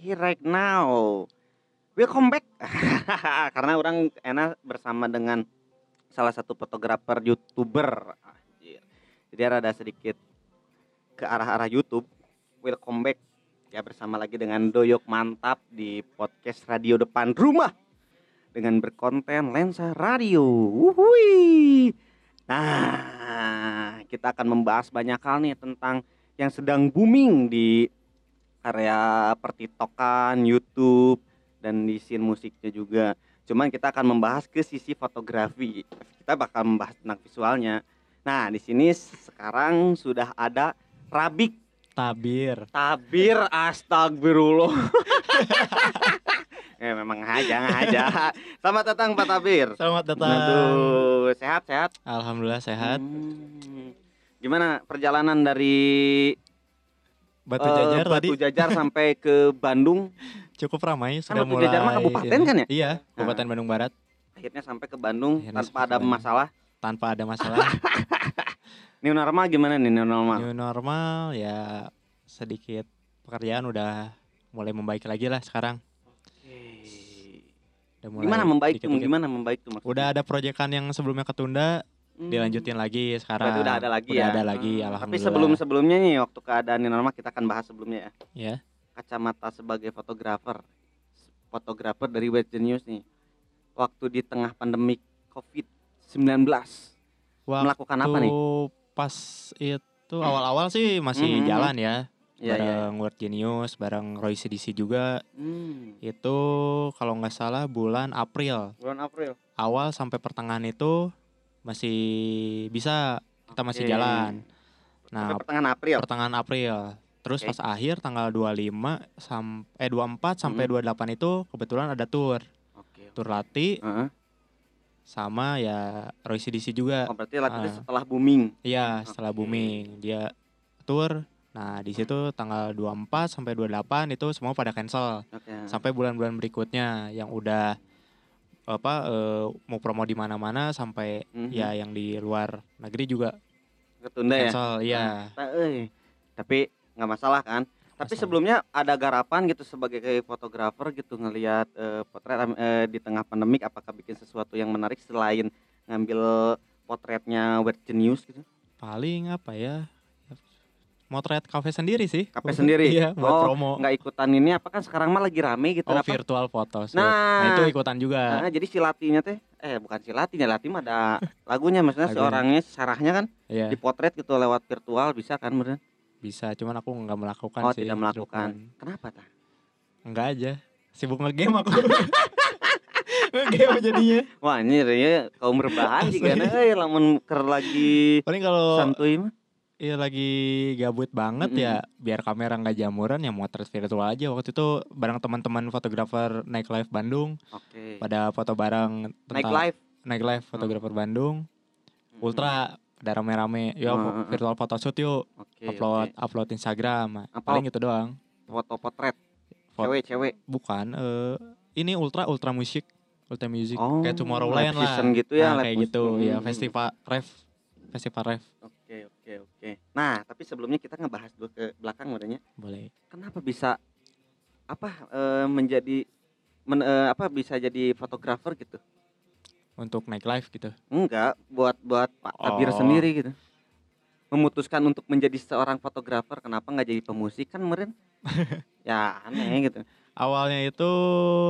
here right now. Welcome back. Karena orang enak bersama dengan salah satu fotografer youtuber. Jadi ada sedikit ke arah-arah YouTube. Welcome back ya bersama lagi dengan Doyok Mantap di podcast Radio Depan Rumah dengan berkonten lensa radio. Wuhui. Nah, kita akan membahas banyak hal nih tentang yang sedang booming di area pertitokan, YouTube dan di scene musiknya juga. Cuman kita akan membahas ke sisi fotografi. Kita bakal membahas tentang visualnya. Nah, di sini sekarang sudah ada Rabik Tabir. Tabir astagfirullah. eh memang aja aja. Selamat datang Pak Tabir. Selamat datang. Aduh, sehat sehat. Alhamdulillah sehat. Hmm. Gimana perjalanan dari Batu eh, Jajar tadi Batu Jajar sampai ke Bandung? cukup ramai Kan sudah Batu mulai. Jajar mah kabupaten kan ya? Iya, Kabupaten Bandung Barat Akhirnya sampai ke Bandung Akhirnya tanpa ada Bandung. masalah. tanpa ada masalah. New normal gimana nih new normal? New normal ya sedikit pekerjaan udah mulai membaik lagi lah sekarang. Udah mulai Gimana membaik tuh? dikit-dikit. Gimana membaik tuh maksudnya? Udah ada proyekan yang sebelumnya ketunda Hmm. dilanjutin lagi sekarang. Berarti udah ada lagi Udah ya. ada lagi, Hmm, Tapi alhamdulillah. sebelum sebelumnya nih waktu keadaan new normal kita akan bahas sebelumnya ya. Ya. Kacamata sebagai fotografer, fotografer dari Web Genius nih. Waktu di tengah pandemi COVID-19 melakukan apa nih? pas itu awal-awal sih masih Mhm. jalan ya. Iya. bareng World Genius, bareng Roy CDC juga. Hmm, Itu kalau nggak salah bulan April. bulan April. Awal sampai pertengahan itu masih bisa kita masih Oke. jalan. Sampai Nah, pertengahan April. pertengahan April. Terus Oke. pas akhir tanggal 25 sampai eh 24 sampai Mhm. 28 itu kebetulan ada tour. Oke. Tour Lati Heeh. sama ya Roy CDC juga. Oh, berarti latihnya Ah. setelah booming. Iya, setelah booming dia tour. Nah, di situ tanggal 24 sampai 28 itu semua pada cancel. Oke. Sampai bulan-bulan berikutnya yang udah apa eh, mau promo di mana-mana sampai Mhm. ya yang di luar negeri juga ketunda ya. cancel. Euy. Tapi nggak masalah kan? Tapi Masalah. sebelumnya ada garapan gitu sebagai fotografer gitu ngelihat eh, potret eh, di tengah pandemik apakah bikin sesuatu yang menarik selain ngambil potretnya Web Genius gitu? Paling apa ya? Motret kafe sendiri sih. Kafe sendiri? Iya, buat Oh, promo. Nggak ikutan ini apa kan sekarang mah lagi rame gitu Oh, apa? virtual foto shoot. Nah. Nah, itu ikutan juga. Nah, jadi si Latinya teh eh bukan si Latinya, Lati mah ada lagunya maksudnya Lagunya. seorangnya sarahnya kan Iya, dipotret gitu lewat virtual bisa kan bener? bisa. Cuman aku nggak melakukan Oh, sih. tidak melakukan. Cuman Kenapa tah? Enggak aja. Sibuk ngegame aku. ngegame jadinya. Wah, ini ya kaum Asli. juga euy lamun keur lagi Paling kalau santuy mah. Iya lagi gabut banget Mm-mm. ya biar kamera nggak jamuran ya motret virtual aja waktu itu bareng teman-teman fotografer Night Live Bandung Oke. pada foto bareng Naik live. Night Live fotografer Bandung Ultra pada rame-rame yuk Hmm, hmm, hmm. virtual photoshoot yuk Oke. upload oke. upload Instagram Apa? paling itu doang foto potret. Fot- Cewek-cewek. bukan eh ini Ultra Ultra Music Ultra Music Oh, kayak Tomorrowland lah gitu ya, Nah, kayak gitu musik. ya Hmm. festival ref festival ref Oke, oke, oke. Nah, tapi sebelumnya kita ngebahas dulu ke belakang modanya. boleh Kenapa bisa apa eh, menjadi men- eh, apa bisa jadi fotografer gitu? untuk Night Live gitu Enggak, buat buat Pak Tabir Oh. sendiri gitu. Memutuskan untuk menjadi seorang fotografer, kenapa nggak jadi pemusik kan meren? ya aneh gitu. Awalnya itu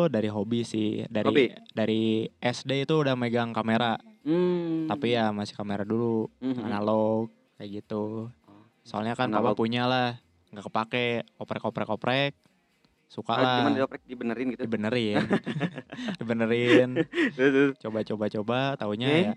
dari hobi sih, dari Hobi? dari SD itu udah megang kamera, Hmm. tapi ya masih kamera dulu, Mhm. analog kayak gitu. Oh. Soalnya kan Analog. papa punya lah, nggak kepake, oprek-oprek-oprek, suka Ah, lah, Gimana dioprek dibenerin gitu. dibenerin, dibenerin, terus. coba-coba-coba, taunya Oke. ya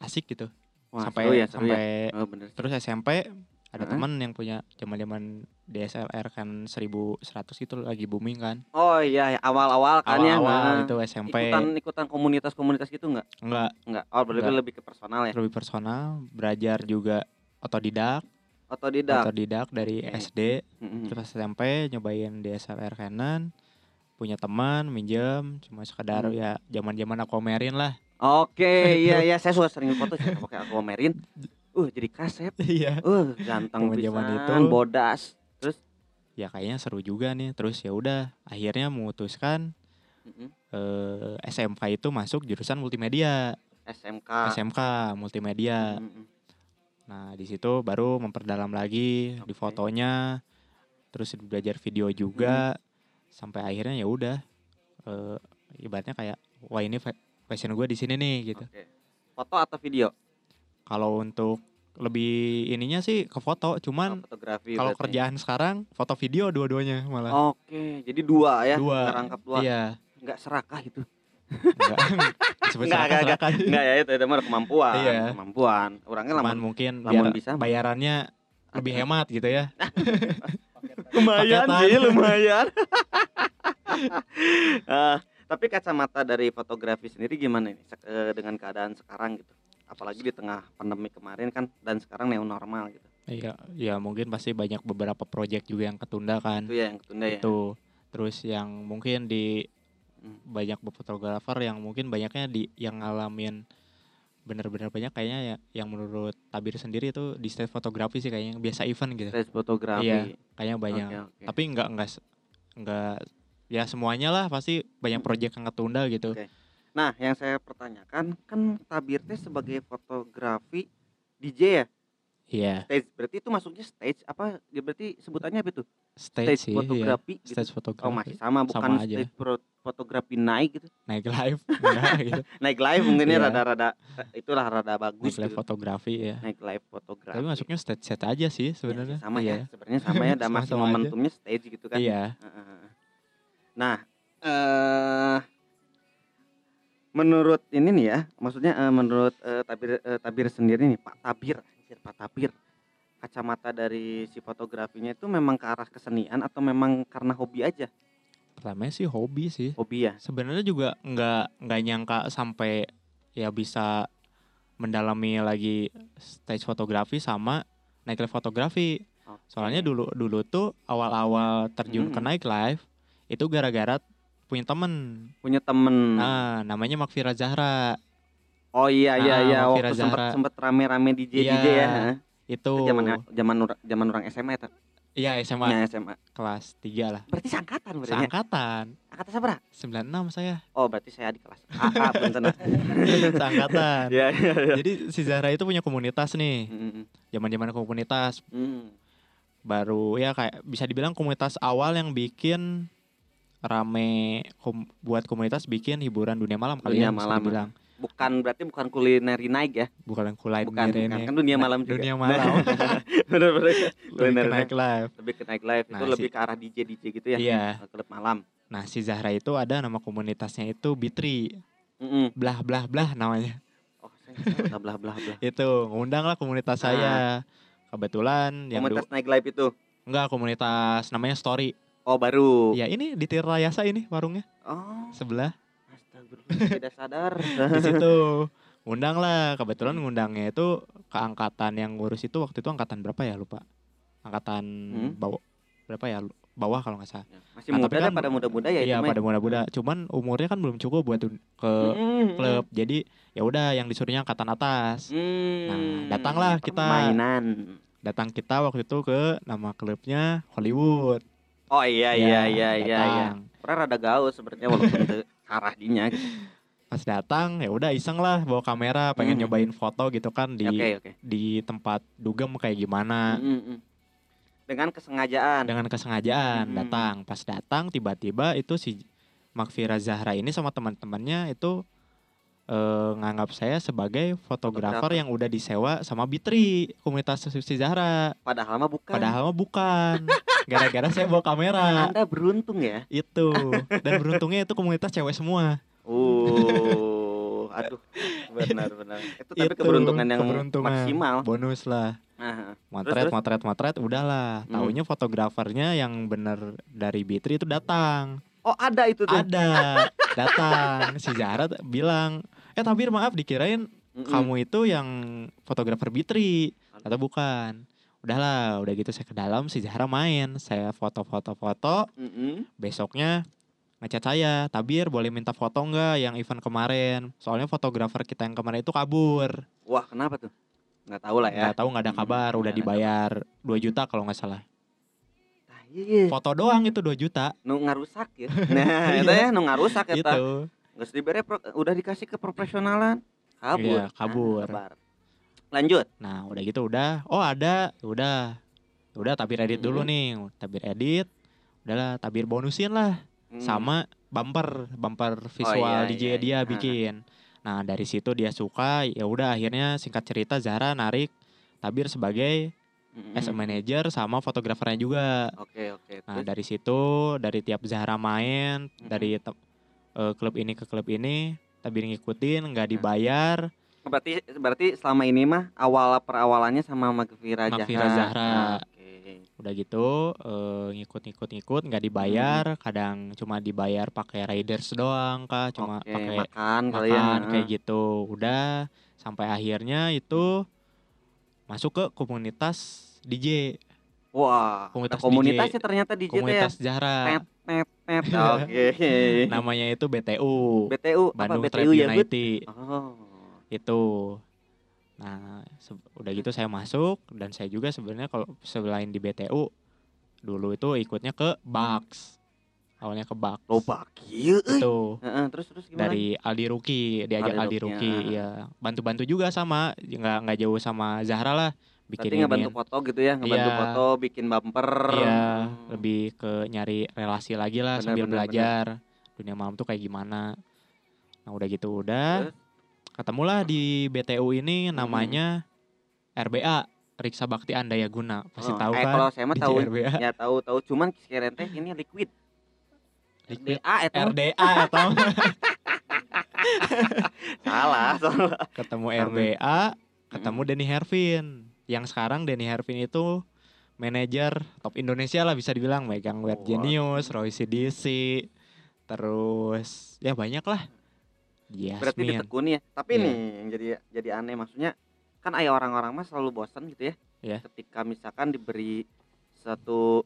asik gitu. Wah, sampai ya, ya. sampai Oh, bener. terus SMP ada teman yang punya zaman-zaman DSLR kan 1100 itu lagi booming kan. Oh iya, ya, awal-awal kan ya. Awal-awal Nah, itu SMP. Ikutan ikutan komunitas-komunitas gitu enggak? Enggak, Enggak. Oh, berarti Enggak. lebih ke personal ya. lebih personal belajar juga otodidak Otodidak. otodidak dari Oke. SD Mm-mm. terus SMP nyobain DSLR Canon punya teman minjem cuma sekedar Hmm. ya zaman zaman aku pamerin lah Oke, iya iya saya suka sering foto sih pakai aquamarine. Uh, jadi kaset. iya Uh, ganteng pisan, itu. bodas. Terus ya kayaknya seru juga nih terus ya udah akhirnya memutuskan Mm-mm. eh, SMK itu masuk jurusan multimedia SMK. SMK multimedia Mm-mm. nah di situ baru memperdalam lagi di Oke. fotonya terus belajar video juga sampai akhirnya ya udah eh, ibaratnya kayak wah ini fa- passion gue di sini nih gitu Oke. Foto atau video? Kalau untuk lebih ininya sih ke foto Oh, cuman fotografi. kalau kerjaan sekarang foto video dua-duanya malah Oke, jadi dua ya. Dua. Ngerangkap dua. iya Nggak serakah itu. enggak Enggak, enggak, serakah-serakah. Enggak ya itu itu mah kemampuan. Iya. Kemampuan. Orangnya lama mungkin lamun bisa bayarannya lebih hemat gitu ya lumayan sih, lumayan. Eh, tapi kacamata dari fotografi sendiri gimana ini sek- eh, dengan keadaan sekarang gitu? Apalagi di tengah pandemi kemarin kan dan sekarang new normal gitu. iya ya mungkin pasti banyak beberapa project juga yang ketunda kan Itu ya yang ketunda ya. itu terus yang mungkin di Hmm. banyak fotografer yang mungkin banyaknya di yang ngalamin bener-bener banyak kayaknya ya yang menurut Tabir sendiri itu di stage fotografi sih kayaknya biasa event gitu Stage fotografi. Iya, kayaknya banyak Oke, oke. tapi nggak nggak nggak ya semuanya lah pasti banyak project yang ketunda gitu Oke. Nah, yang saya pertanyakan kan Tabir teh sebagai fotografi DJ ya? iya Stage berarti itu masuknya stage apa? Ya berarti sebutannya apa itu? stage, Stage sih iya. fotografi gitu. stage fotografi Oh, masih sama bukan aja. stage pro- fotografi naik gitu. naik live enggak gitu Naik live mungkin ya Iya. rada-rada itulah rada naik bagus live gitu. fotografi ya Naik live fotografi. tapi masuknya stage set aja sih Ya, sebenarnya sama iya. ya, sebenarnya sama ya, masih Sama-sama aja. momentumnya stage gitu kan. iya. Nah, eh menurut ini nih ya, maksudnya eh, menurut eh, Tabir eh, Tabir sendiri nih, Pak Tabir, anjir, Pak Tabir. Kacamata dari si fotografinya itu memang ke arah kesenian atau memang karena hobi aja? pertamanya sih hobi sih Hobi ya. sebenarnya juga nggak nggak nyangka sampai ya bisa mendalami lagi stage fotografi sama night live fotografi Oke. soalnya dulu dulu tuh awal-awal terjun ke Mm. night live itu gara-gara punya temen punya temen. nah namanya Makfira Zahra oh iya iya Ah, iya, Mafira waktu sempat Zahra. sempat rame-rame DJ DJ Iya. ya. heeh. itu zaman zaman zaman orang SMA itu. iya SMA Ya, SMA. kelas 3 lah Berarti sangkatan berarti. ya? seangkatan Angkatan seberapa? 96 saya Oh, berarti saya di kelas AA punten. seangkatan Iya iya iya. jadi si Zahra itu punya komunitas nih Mm, zaman-zaman komunitas mm. baru ya kayak bisa dibilang komunitas awal yang bikin rame kom- buat komunitas bikin hiburan dunia malam kali Dunia ya malam, dibilang. Bukan berarti bukan kulineri naik ya? Bukan yang kulai bukan, bukan. ini kan dunia malam juga. Dunia malam. Bener bener. Lebih Kuliner ke naik live. Lebih ke naik live. Nah, itu si- lebih ke arah DJ DJ gitu ya? Iya. Klub malam. Nah si Zahra itu ada nama komunitasnya itu Bitri. Mm-mm. blah blah blah namanya. Oh tahu, blah blah blah. Itu ngundang lah komunitas Ah. saya. Kebetulan yang komunitas naik live itu? Enggak komunitas namanya Story oh baru. Ya ini di Tirayasa ini warungnya. Oh. Sebelah. Astagfirullah tidak sadar. Di situ. Ngundang lah. Kebetulan ngundangnya itu ke angkatan yang ngurus itu waktu itu angkatan berapa ya? Lupa. Angkatan Hmm. bawah berapa ya? Bawah kalau nggak salah. Masih Nah, muda kan- pada muda-muda ya iya pada muda-muda. Cuman umurnya kan belum cukup buat ke Mm-mm. klub. Jadi ya udah yang disuruhnya angkatan atas. Hmm, Nah, datanglah kita. permainan. Datang kita waktu itu ke nama klubnya Hollywood oh iya iya iya iya iya datang. Pernah rada gaul sebenarnya walaupun itu arah dinya gitu. pas datang ya udah iseng lah bawa kamera pengen Hmm. nyobain foto gitu kan di di tempat dugem kayak gimana Mm, mm, mm. dengan kesengajaan dengan kesengajaan Hmm. datang pas datang tiba-tiba itu si Makfira Zahra ini sama teman-temannya itu eh, nganggap saya sebagai fotografer yang udah disewa sama Bitri komunitas si Zahra. Padahal mah bukan. Padahal mah bukan. Gara-gara saya bawa kamera. Anda beruntung ya. Itu. Dan beruntungnya itu komunitas cewek semua. Uh aduh. Benar benar. Itu tapi Itu, keberuntungan yang keberuntungan. maksimal. Bonus lah. Nah, motret terus? motret motret udahlah. Hmm. taunya fotografernya yang bener dari Bitri itu datang oh ada itu tuh. Ada. Datang. Si Zahra bilang eh Tabir maaf dikirain Mm-mm. kamu itu yang fotografer Bitri. Atau bukan. Udahlah udah gitu saya ke dalam si Zahra main. Saya foto-foto foto Mm-mm. besoknya ngechat saya Tabir boleh minta foto nggak yang event kemarin? Soalnya fotografer kita yang kemarin itu kabur. Wah kenapa tuh? Nggak tahu lah ya. Nggak tahu nggak ada Hmm, kabar udah dibayar 2 juta kalau nggak salah Iya. Foto doang itu 2 juta Nu ngarusak ya. Nah, itu ya nu ngarusak eta. gitu. Geus dibere pro- udah dikasih ke profesionalan. Kabur. Iya, kabur. Nah. Lanjut. Nah, udah gitu udah. Oh, ada. Udah. Udah tabir edit dulu Mhm. nih. Tabir edit. Udahlah, tabir bonusin lah Hmm. sama bumper, bumper visual iya, DJ iya, dia iya. bikin. Nah, dari situ dia suka, ya udah akhirnya singkat cerita Zara narik Tabir sebagai Mm-mm. as a manager sama fotografernya juga. Oke, oke. Nah, Terus? dari situ dari tiap Zahra main Mhm. dari te- eh, klub ini ke klub ini, Tabir ngikutin, nggak Nah. dibayar. berarti berarti selama ini mah awal perawalannya sama Magvira Zahra. Magvira Zahra. Ah, Oke. Udah gitu eh, ngikut-ngikut-ngikut nggak dibayar, Mhm. kadang cuma dibayar pakai riders doang kah, cuma Oke, pakai makan kali ya. makan kayak Heeh. gitu. Udah sampai akhirnya itu masuk ke komunitas DJ, Wah, Komunitas ada komunitasnya ternyata di JT ya. komunitas. Net net net. Oke. Namanya itu BTU, BTU apa Bandung BTU Trap ya? United. Oh. itu nah udah gitu saya masuk dan saya juga sebenarnya kalau selain di BTU dulu itu ikutnya ke Bucks awalnya ke Bucks Loba kieu euy. itu Heeh, terus terus gimana? dari Aldi Ruki diajak Aldi Aldi Ruki, ya bantu-bantu juga sama nggak nggak jauh sama Zahra lah Berarti bikin ngebantu foto gitu ya, ngebantu Iya. foto, bikin bumper. iya Hmm. lebih ke nyari relasi lagi lah Benar, sambil benar, belajar dunia malam tuh kayak gimana nah udah gitu udah Terus? ketemulah di BTU ini Hmm. namanya RBA Riksa Bakti Andaya Guna pasti Oh, tahu eh, kan kalau saya mah tahu RBA ya tahu tahu cuman teh ini liquid. RDA mah. RDA atau salah salah. ketemu. RBA ketemu Denny Hervin yang sekarang Denny Hervin itu manajer top Indonesia lah bisa dibilang megang Web Waduh. Genius, Roy CDC terus ya banyak lah Berarti Yasmin ditekuni ya. Tapi Iya. nih yang jadi jadi aneh maksudnya kan ayah orang-orang mah selalu bosan gitu ya. Iya. Ketika misalkan diberi satu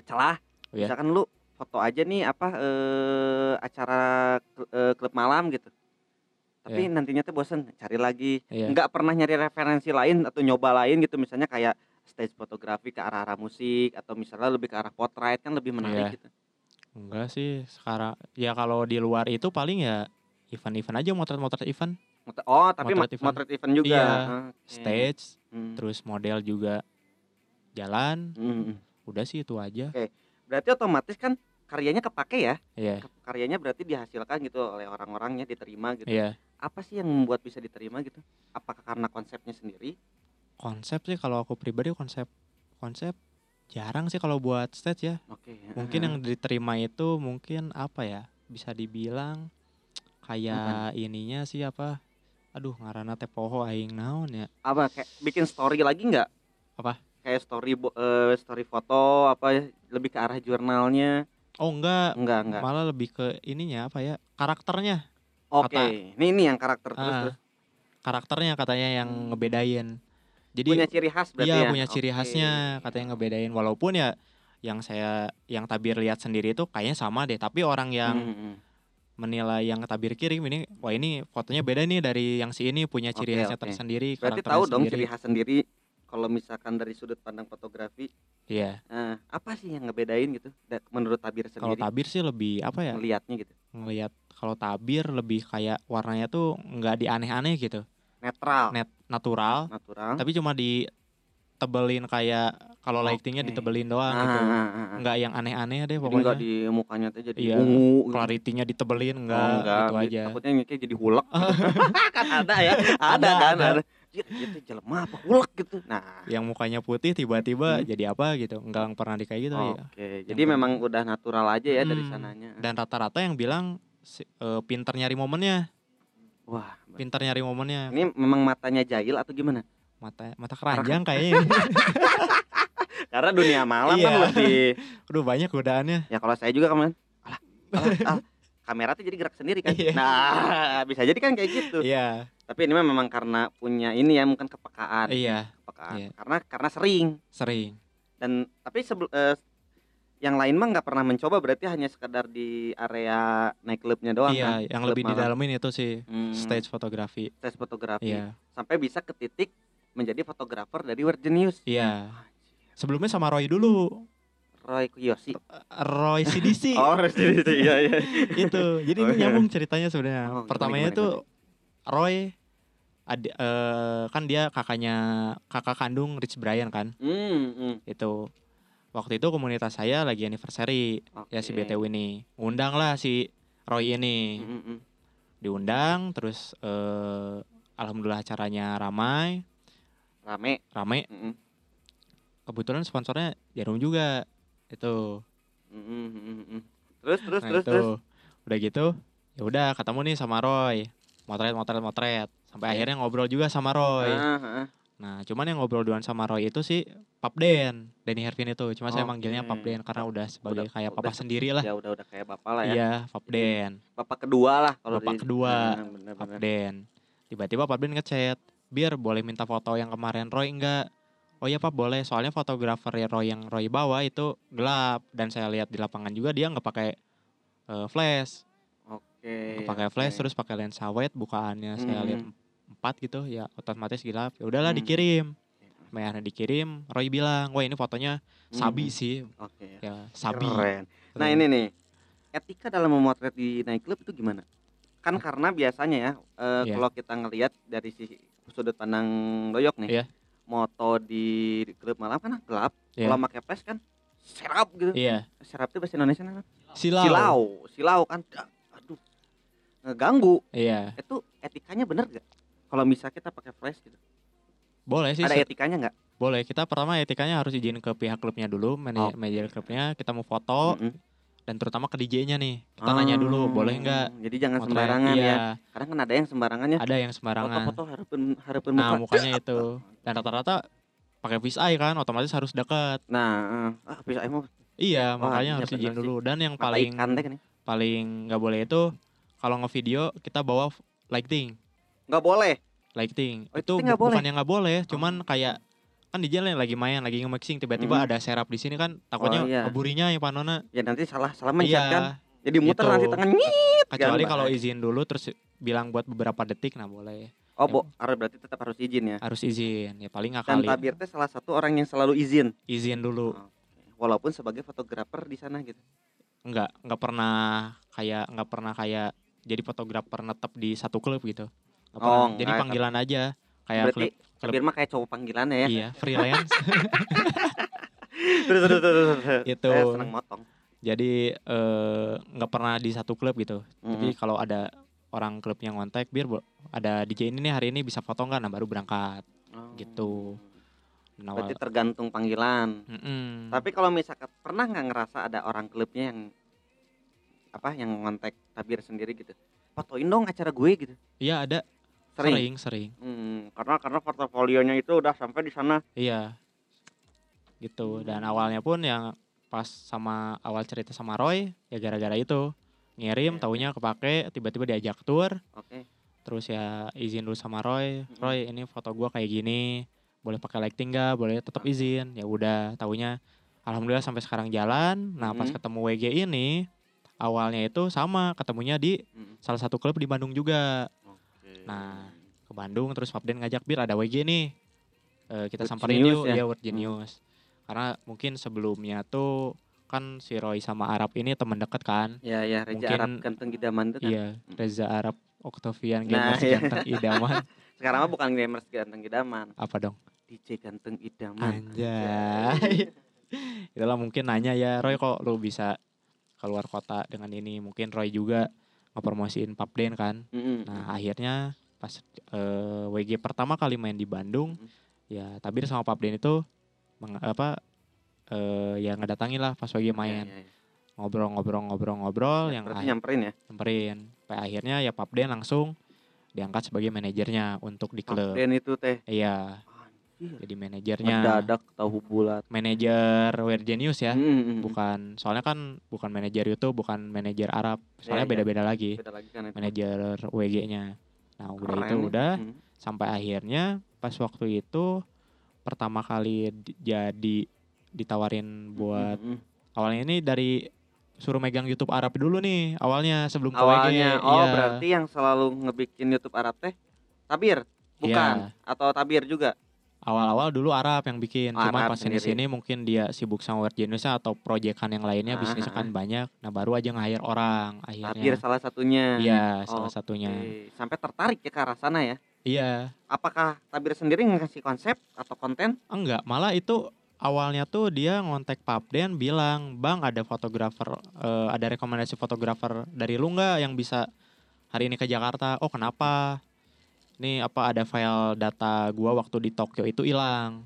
celah, Oh, iya. misalkan lu foto aja nih apa eh, acara eh, klub malam gitu. Tapi Iya. nantinya tuh bosan, cari lagi. Iya. Nggak pernah nyari referensi lain atau nyoba lain gitu misalnya kayak stage fotografi ke arah-arah musik atau misalnya lebih ke arah potret kan lebih menarik Iya. gitu. enggak sih sekarang ya kalau di luar itu paling ya event-event aja motret-motret event Oh, tapi Motret event. motret event juga. Iya. Oke. stage Hmm. terus model juga jalan Hmm, hmm. udah sih itu aja Berarti otomatis kan karyanya kepake ya? Iya Ke- Karyanya berarti dihasilkan gitu oleh orang-orangnya diterima gitu. iya Apa sih yang membuat bisa diterima gitu? Apakah karena konsepnya sendiri? konsep sih kalau aku pribadi konsep konsep jarang sih kalau buat stage ya Oke. mungkin yang diterima itu mungkin apa ya bisa dibilang kayak ininya sih apa aduh ngarana teh poho aing naon ya apa kayak bikin story lagi nggak? Apa? Kayak story eh, story foto apa ya? lebih ke arah jurnalnya? Oh enggak Enggak, enggak. malah lebih ke ininya apa ya karakternya Oke. kata- Ini ini yang karakter terus Ah, terus. karakternya katanya yang Hmm. ngebedain jadi punya ciri khas berarti iya ya. punya ciri Oke. khasnya katanya ngebedain walaupun ya yang saya yang tabir lihat sendiri itu kayaknya sama deh tapi orang yang Hmm, hmm. menilai yang tabir kirim ini wah ini fotonya beda nih dari yang si ini punya ciri Oke, khasnya oke. tersendiri Berarti tahu dong sendiri. ciri khas sendiri kalau misalkan dari sudut pandang fotografi iya. eh, apa sih yang ngebedain gitu menurut tabir kalau sendiri? Tabir sih lebih apa ya ngelihatnya gitu. ngelihat kalau tabir lebih kayak warnanya tuh nggak dianeh-aneh gitu. Netral. Net natural. Natural. Tapi cuma ditebelin kayak kalau lightingnya Oke. ditebelin doang Ah, gitu. ah, ah, ah. nggak yang aneh-aneh deh jadi enggak pokoknya di mukanya tuh jadi Iya, ungu gitu. clarity-nya ditebelin Oh, enggak, gitu gitu. aja. takutnya kayak jadi hulek kan ada ya. Ada, Ada, kan ada. ada Jir, itu jelema apa hulek gitu. Nah. Yang mukanya putih tiba-tiba Hmm. jadi apa gitu enggak pernah di kayak gitu oke ya jadi Yang memang udah natural aja ya dari Hmm. sananya. dan rata-rata yang bilang si- eh, pinter nyari momennya. Wah pinter nyari momennya. Ini memang matanya jahil atau gimana? Mata mata keranjang kayaknya. Ini. karena dunia malam kan Iya. lebih Aduh banyak godaannya. Ya kalau saya juga kemarin alah, alah, alah, kamera tuh jadi gerak sendiri kan. Iya. nah bisa jadi kan kayak gitu. Iya tapi ini memang karena punya ini ya mungkin kepekaan. Iya. Kepekaan. Iya. karena karena sering. Sering. Dan tapi sebel, eh, yang lain mah nggak pernah mencoba berarti hanya sekedar di area naik klubnya doang iya kan? yang Klub lebih malam. didalamin itu sih Hmm, stage fotografi. Stage fotografi. Iya. Sampai bisa ke titik menjadi fotografer dari World Genius iya. Sebelumnya sama Roy dulu. Roy Kiyoshi. Roy CDC Oh, Resident Evil, iya iya. itu. Jadi Oh, ini iya. nyambung ceritanya sebenarnya. Oh, gimana, pertamanya gimana, itu Roy ada eh, kan dia kakaknya kakak kandung Rich Brian kan Hmm, hmm. itu waktu itu komunitas saya lagi anniversary ya si. BTW ini ngundang lah si Roy ini Hmm, hmm. diundang terus eh, alhamdulillah acaranya ramai Rame. rame Hmm, kebetulan sponsornya Jarum juga itu hmm, hmm. Terus terus nah terus itu terus. udah gitu ya udah ketemu nih sama Roy motret motret motret sampai Oke. akhirnya ngobrol juga sama Roy Ah, ah. nah cuman yang ngobrol duluan sama Roy itu sih Papden Denny Hervin itu cuma saya Oke. manggilnya Papden karena udah sebagai Udah- kayak udah papa se- sendiri lah Ya udah udah kayak bapak lah ya. iya Papden Bapak kedua lah kalau Bapak di- kedua. Nah, bener, bener. Papden tiba-tiba Papden ngechat biar boleh minta foto yang kemarin Roy enggak Oh iya Pak boleh soalnya fotografer ya Roy yang Roy bawa itu gelap dan saya lihat di lapangan juga dia nggak pakai eh, flash Oke. pakai flash oke. terus pakai lensa wide bukaannya saya lihat Hmm. empat gitu ya otomatis gelap ya udahlah Hmm. dikirim Mayarnya dikirim Roy bilang wah ini fotonya sabi Hmm. sih Oke. ya sabi Keren. Nah ini nih etika dalam memotret di nightclub itu gimana? Kan karena biasanya ya eh, Iya. kalau kita ngelihat dari sisi sudut pandang doyok nih, Iya. moto di klub malam kan gelap. Iya. Kalau pakai flash kan serap gitu. iya Serap itu bahasa Indonesia apa? silau, Silau, silau kan. Ngeganggu. iya Itu etikanya bener gak? Kalau misal kita pakai flash gitu. boleh sih Ada etikanya nggak? boleh kita pertama etikanya harus izin ke pihak klubnya dulu mana- Oke. manajer klubnya kita mau foto Mm-mm. dan terutama ke DJ-nya nih kita nanya dulu boleh nggak Oh, Jadi jangan motret? sembarangan iya, ya. Kadang kan ada yang sembarangannya. ada yang sembarangan Foto-foto harapin harapin nah muka. mukanya itu dan rata-rata pakai eye kan otomatis harus dekat Nah, eh, ah bisa emang iya Wah, makanya harus izin dulu dan yang paling ya. paling nggak boleh itu kalau ngevideo kita bawa lighting Nggak boleh. lighting Oh, itu bu- boleh? bukan yang nggak boleh cuman Oh. kayak kan di jalan lagi main lagi nge-mixing tiba-tiba Mhm. ada serap di sini kan takutnya Oh, iya. keburinya ya panona Ya nanti salah salah mencet iya kan. Jadi muter Gitu. nanti tangan nyit. kecuali kan, kalau izin dulu terus bilang buat beberapa detik nah boleh Oh, Bo, harus berarti tetap harus izin ya. harus izin ya paling nggak Dan tabir teh salah satu orang yang selalu izin. izin dulu Oke. Walaupun sebagai fotografer di sana gitu. nggak nggak pernah kayak nggak pernah kayak jadi fotografer netep di satu klub gitu pernah. Oh, jadi panggilan aja kayak Berarti klub klub- mah kayak cowok panggilannya ya. iya freelance terus terus terus. terus. Itu. Saya senang motong. jadi eh, nggak pernah di satu klub gitu tapi Mhm. kalau ada orang klub yang ngontek biar ada DJ ini nih hari ini bisa foto nggak nah baru berangkat Oh. gitu. Awal- Berarti tergantung panggilan. Mm-mm. Tapi kalau misalkan pernah nggak ngerasa ada orang klubnya yang apa yang ngontek tabir sendiri gitu. Fotoin dong acara gue gitu. iya ada Sering. sering sering Hmm, karena karena portofolionya itu udah sampai di sana. iya gitu dan Hmm. awalnya pun yang pas sama awal cerita sama Roy ya gara-gara itu ngirim Iya. taunya kepake tiba-tiba diajak tour Oke. terus ya izin dulu sama Roy Mm-mm. Roy ini foto gua kayak gini boleh pakai lighting nggak boleh tetap izin ya udah taunya alhamdulillah sampai sekarang jalan nah pas Mm-mm. ketemu WG ini awalnya itu sama ketemunya di Hmm, salah satu klub di Bandung juga. Oke. Nah, ke Bandung terus Papden ngajak bir ada WG nih. Eh, kita World samperin Genius yuk. ya? ya World Genius. Karena mungkin sebelumnya tuh kan si Roy sama Arab ini teman dekat kan? Ya ya Reja mungkin- Arab ganteng idaman itu kan. iya Reza Arab Octavian Nah, Gamers iya. ganteng idaman. Sekarang mah bukan gamers ganteng idaman, apa dong? DJ ganteng idaman. anjay. Itulah mungkin nanya ya Roy kok lu bisa keluar kota dengan ini mungkin Roy juga ngepromosiin Papden kan Mm-mm. Nah akhirnya pas eh, WG pertama kali main di Bandung, Mhm. ya Tabir sama Papden itu meng, apa eh ya ngedatangin lah pas WG Iya, main iya, iya. ngobrol-ngobrol-ngobrol yang Berarti ah- nyamperin ya. nyamperin. Sampai akhirnya ya Papden langsung diangkat sebagai manajernya untuk di klub. Dan itu teh Iya, anjir. jadi manajernya. Mendadak tahu bulat. Manajer Weird Genius ya. Mm-mm. Bukan soalnya kan bukan manajer YouTube, bukan manajer Arab. Soalnya Iya, iya. beda-beda lagi Beda lagi kan itu. manajer WG-nya. Nah, udah Keren itu nih. udah Mm. sampai akhirnya pas waktu itu pertama kali di- jadi ditawarin buat Mm-mm. awalnya ini dari suruh megang YouTube Arab dulu nih awalnya sebelum ke awalnya WG oh iya. berarti yang selalu ngebikin YouTube Arab teh tabir bukan Iya. atau tabir juga Awal-awal dulu Arab yang bikin, Oh, cuman pas sini-sini mungkin dia sibuk sama Weird Genius atau proyekan yang lainnya Ah, bisnisnya ah, kan banyak. Nah, baru aja nge-hire orang Tabir akhirnya. salah satunya. Iya, salah Oke. satunya. Sampai tertarik ya ke arah sana ya. Iya, Apakah Tabir sendiri ngasih konsep atau konten? enggak, malah itu awalnya tuh dia ngontek Papden bilang, "Bang, ada fotografer eh, ada rekomendasi fotografer dari lu nggak yang bisa hari ini ke Jakarta?" Oh, kenapa? Nih apa ada file data gua waktu di Tokyo itu hilang.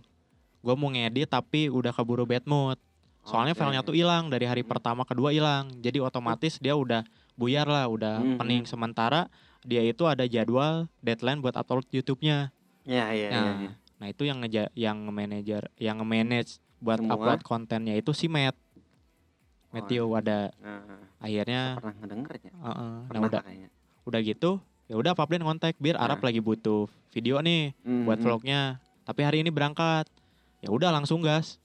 Gua mau ngedit tapi udah keburu bad mood. Soalnya Oke. filenya tuh hilang dari hari pertama kedua hilang. Jadi otomatis dia udah buyar lah, udah Hmm, pening sementara dia itu ada jadwal deadline buat upload YouTube-nya. Ya, iya, iya, Nah, iya. nah itu yang ngeja yang manajer yang nge-manage buat Semua? upload kontennya itu si Matt. Matthew ada Nah, akhirnya pernah ngedengernya. heeh, nah Pernah udah kayaknya. udah gitu ya udah Papden ngontek bir Arab Nah. lagi butuh video nih buat Mhm. vlognya tapi hari ini berangkat ya udah langsung gas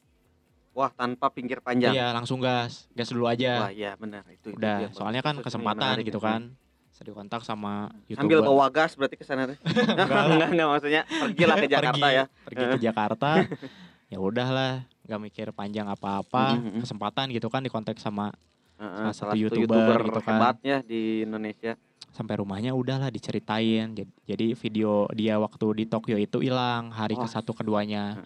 Wah, tanpa pinggir panjang. iya langsung gas gas dulu Wah, aja iya benar itu. itu udah dia, soalnya kan Itu kesempatan gitu itu. kan bisa dikontak sama Sambil youtuber bawa gas berarti ke sana teh. Enggak enggak, enggak maksudnya pergilah ke Jakarta pergi, ya. pergi ke Jakarta ya udahlah nggak mikir panjang apa-apa Mhm, mhm. kesempatan gitu kan dikontak sama Heeh, Salah satu YouTuber gitu kan. hebat ya di Indonesia. Sampai rumahnya udahlah diceritain. Jadi, video dia waktu di Tokyo itu hilang hari Wah. ke satu keduanya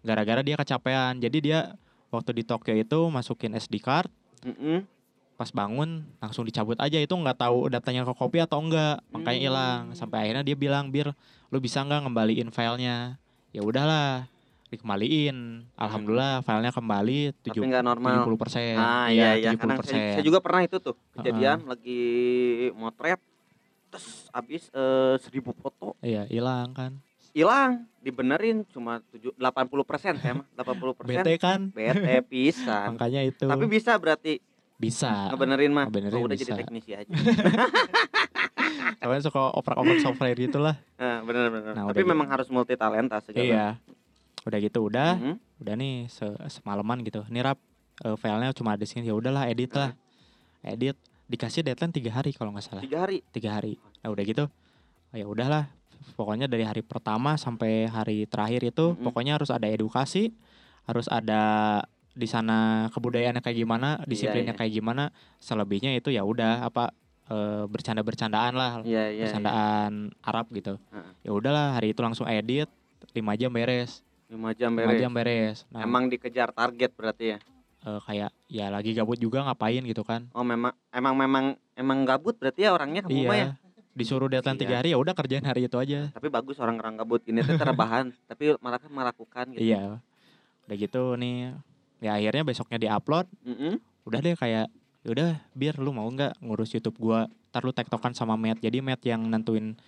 gara-gara dia kecapean. Jadi dia waktu di Tokyo itu masukin SD card. Mm-mm. pas bangun langsung dicabut aja. Itu nggak tahu datanya ke kopi atau enggak makanya Hmm. hilang. Sampai akhirnya dia bilang bir lu bisa nggak ngembaliin filenya? Ya udahlah dikembaliin. Alhamdulillah filenya kembali tujuh puluh persen. Ah iya iya karena saya, saya juga pernah itu tuh kejadian lagi motret terus habis eh, seribu foto. Iya hilang kan. Hilang dibenerin cuma tujuh delapan puluh persen saya mah delapan puluh persen. Bete kan? Bete pisan. Makanya itu. Tapi bisa berarti bisa. ngebenerin mah. Ngebenerin Oh, udah jadi bisa. teknisi aja. Soalnya suka oprek-oprek software gitulah nah, bener bener. Nah, tapi udah memang harus multi talenta segala. Iya udah gitu udah Mhm. udah nih se- semalaman gitu. Nih rap eh, filenya cuma ada sini. Ya udahlah edit lah. Edit. Dikasih deadline tiga hari kalau nggak salah. Tiga hari? Tiga hari. Nah udah gitu. Ya udahlah. Pokoknya dari hari pertama sampai hari terakhir itu Mm-mm. pokoknya harus ada edukasi harus ada di sana kebudayaannya kayak gimana disiplinnya iya. kayak gimana. Selebihnya itu ya udah apa eh, bercanda-bercandaan lah. Iya iya iya. bercandaan Arab gitu. Heeh. ya udahlah hari itu langsung edit lima jam beres lima jam lima beres. jam beres. Nah, emang dikejar target berarti ya? Eh, kayak ya lagi gabut juga ngapain gitu kan? Oh memang emang memang emang gabut berarti ya orangnya kamu mah ya? Iya disuruh deadline Iya. tiga hari ya udah kerjain hari itu aja. Tapi bagus orang-orang gabut ini tuh terbahan tapi malah kan melakukan gitu. Iya. Udah gitu nih ya akhirnya besoknya diupload. Mm-mm. udah deh kayak "Ya udah biar lu mau nggak ngurus YouTube gua? Ntar lu tektokan sama Matt. Jadi Matt yang nentuin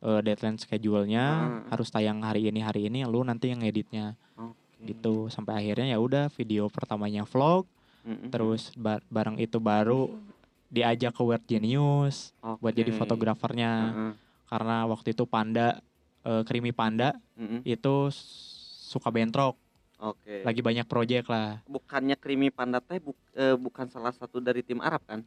eh, deadline schedule-nya Ah. harus tayang hari ini hari ini lu nanti yang ngeditnya Oke. gitu sampai akhirnya ya udah video pertamanya vlog Mm-mm. terus ba- bareng itu baru diajak ke Weird Genius buat jadi fotografernya Heeh. karena waktu itu Panda eh, Krimi Panda Mm-mm. itu suka bentrok Oke. lagi banyak project lah Bukannya Krimi Panda teh buk- eh, bukan salah satu dari tim Arab kan?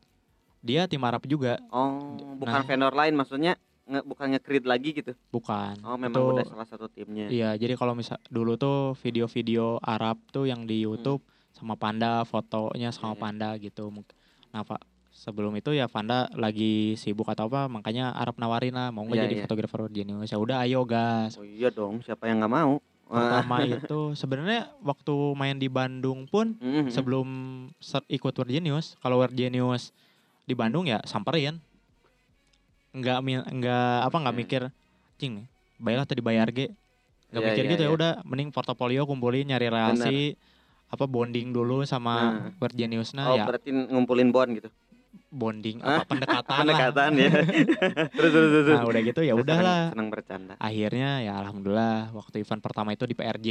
dia tim Arab juga Oh, bukan Nah. vendor lain maksudnya nge, bukan nge-create lagi gitu. bukan Oh, memang itu udah salah satu timnya. iya jadi kalau misal dulu tuh video-video Arab tuh yang di YouTube sama Panda fotonya sama Hmm. Iya, iya. Panda gitu nah pak sebelum itu ya Panda lagi sibuk atau apa makanya Arab nawarin lah mau nggak Iya, jadi iya. fotografer genius ya udah ayo gas Oh iya dong, siapa yang nggak mau? pertama itu sebenarnya waktu main di Bandung pun Mm-mm. sebelum ser- ikut World Genius kalau World Genius di Bandung ya samperin nggak nggak apa nggak Oke. mikir cing baiklah tadi bayar ge nggak Iya, mikir iya, gitu ya iya. udah mending portofolio kumpulin nyari relasi apa bonding dulu sama Nah. Nah oh, ya berarti ngumpulin bon gitu. bonding apa pendekatan lah Pendekatan ya. terus terus terus. nah udah gitu ya udahlah Senang bercanda. akhirnya ya alhamdulillah waktu event pertama itu di PRJ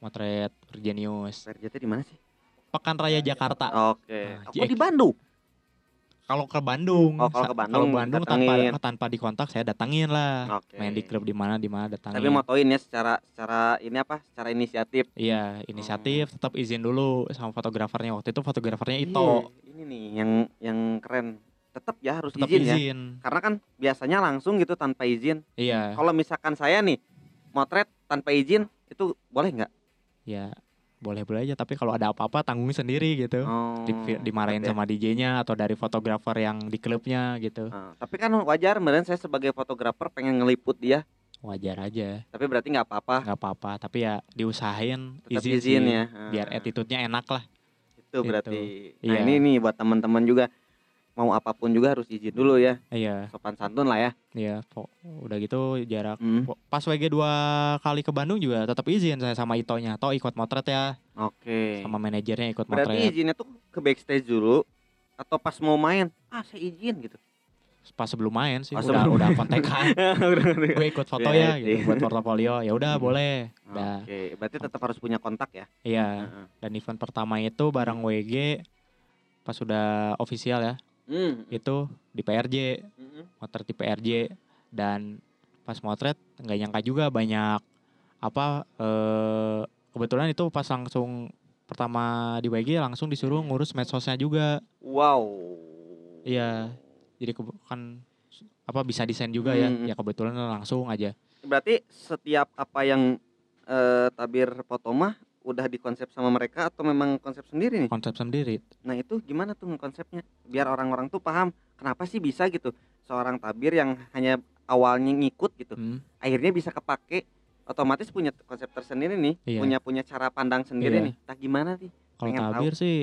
motret World Genius PRJT di mana sih? Pekan Raya Jakarta Oke. Nah, Oh, di Bandung. Kalau ke Bandung Oh, kalau ke Bandung Bandung tanpa tanpa dikontak saya datangin lah Oke. main di klub di mana di mana datangin Tapi motoin ya secara secara ini apa? Secara inisiatif. iya Oh. inisiatif tetap izin dulu sama fotografernya waktu itu fotografernya Ito Iya, Ini nih yang yang keren. Tetap ya harus tetap izin, ya. izin Karena kan biasanya langsung gitu tanpa izin. iya Kalau misalkan saya nih motret tanpa izin, itu boleh nggak? ya boleh boleh aja tapi kalau ada apa-apa tanggung sendiri gitu Oh, Di- dimarahin ya. sama DJ-nya atau dari fotografer yang di klubnya gitu Ah, tapi kan wajar, meren saya sebagai fotografer pengen ngeliput dia, wajar aja tapi berarti nggak apa-apa. nggak apa-apa tapi ya diusahain Tetap izin, izin, ya. biar Ah, attitude-nya enak lah Itu berarti. Nah Iya. ini nih buat teman-teman juga mau apa pun juga harus izin dulu ya, iya sopan santun lah ya. iya po- udah gitu jarak Hmm, pas WG dua kali ke Bandung juga tetap izin saya sama Itonya toh ikut motret ya Oke. sama manajernya ikut Berarti motret izinnya tuh ke backstage dulu atau pas mau main? Ah saya izin gitu. pas sebelum main sih Pas udah sebelum- udah kontekan gue ikut foto Iya, ya iya. gitu buat portofolio ya udah Hmm. boleh. Oke, berarti tetap harus punya kontak ya. iya Heeh. dan event pertama itu bareng WG pas sudah official ya Hmm. itu di PRJ Hmm. motret di PRJ dan pas motret nggak nyangka juga banyak apa eh kebetulan itu pas langsung pertama di WG langsung disuruh ngurus medsosnya juga Wow. Iya. jadi kebe- kan apa bisa desain juga ya Hmm. ya kebetulan langsung aja Berarti setiap apa yang eh, tabir foto mah udah dikonsep sama mereka atau memang konsep sendiri nih? konsep sendiri Nah itu gimana tuh konsepnya? Biar orang-orang tuh paham kenapa sih bisa gitu seorang tabir yang hanya awalnya ngikut gitu, Hmm, akhirnya bisa kepake otomatis punya konsep tersendiri nih, Iya. punya punya cara pandang sendiri Iya. nih. Tak gimana sih? kalau Pengen tahu. tabir sih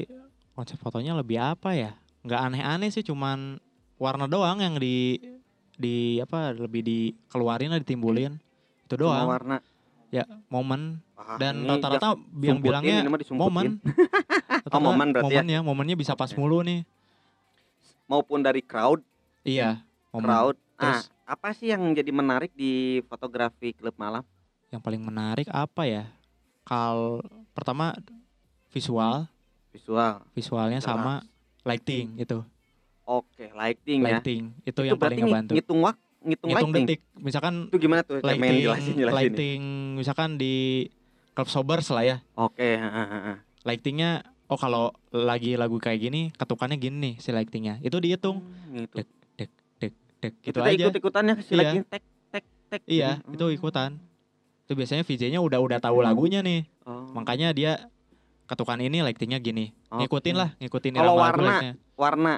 konsep fotonya lebih apa ya nggak aneh-aneh sih cuman warna doang yang di di apa lebih dikeluarin lah ditimbulin itu Cuma doang warna. momen Ah, dan rata-rata yang bilangnya ini mah disumputin. momen Rata-rata momen berarti ya? momennya momennya bisa pas Oke. mulu nih maupun dari crowd, iya momen crowd. Ah, Terus- apa sih yang jadi menarik di fotografi klub malam? yang paling menarik apa ya kal pertama visual Visual. visualnya Jelas. sama lighting itu Oke, lighting, ya. lighting itu, yang paling berarti ngebantu ngitung waktu, ngitung, ngitung lighting. detik misalkan Itu gimana tuh? Main lighting jelasin jelasin. lighting misalkan di klub sobers lah ya Oke, heeh. lightingnya oh kalau lagi lagu kayak gini ketukannya gini nih si lightingnya itu dihitung Hmm, gitu. Dek, dek gitu Itu aja ikut ikutannya si Iya. lighting tek tek tek. iya gitu. itu Hmm. ikutan itu biasanya VJ-nya udah udah tahu lagunya nih Oh. makanya dia ketukan ini lightingnya gini Oke. ngikutin lah ngikutin Kalau lagu warna? Warna.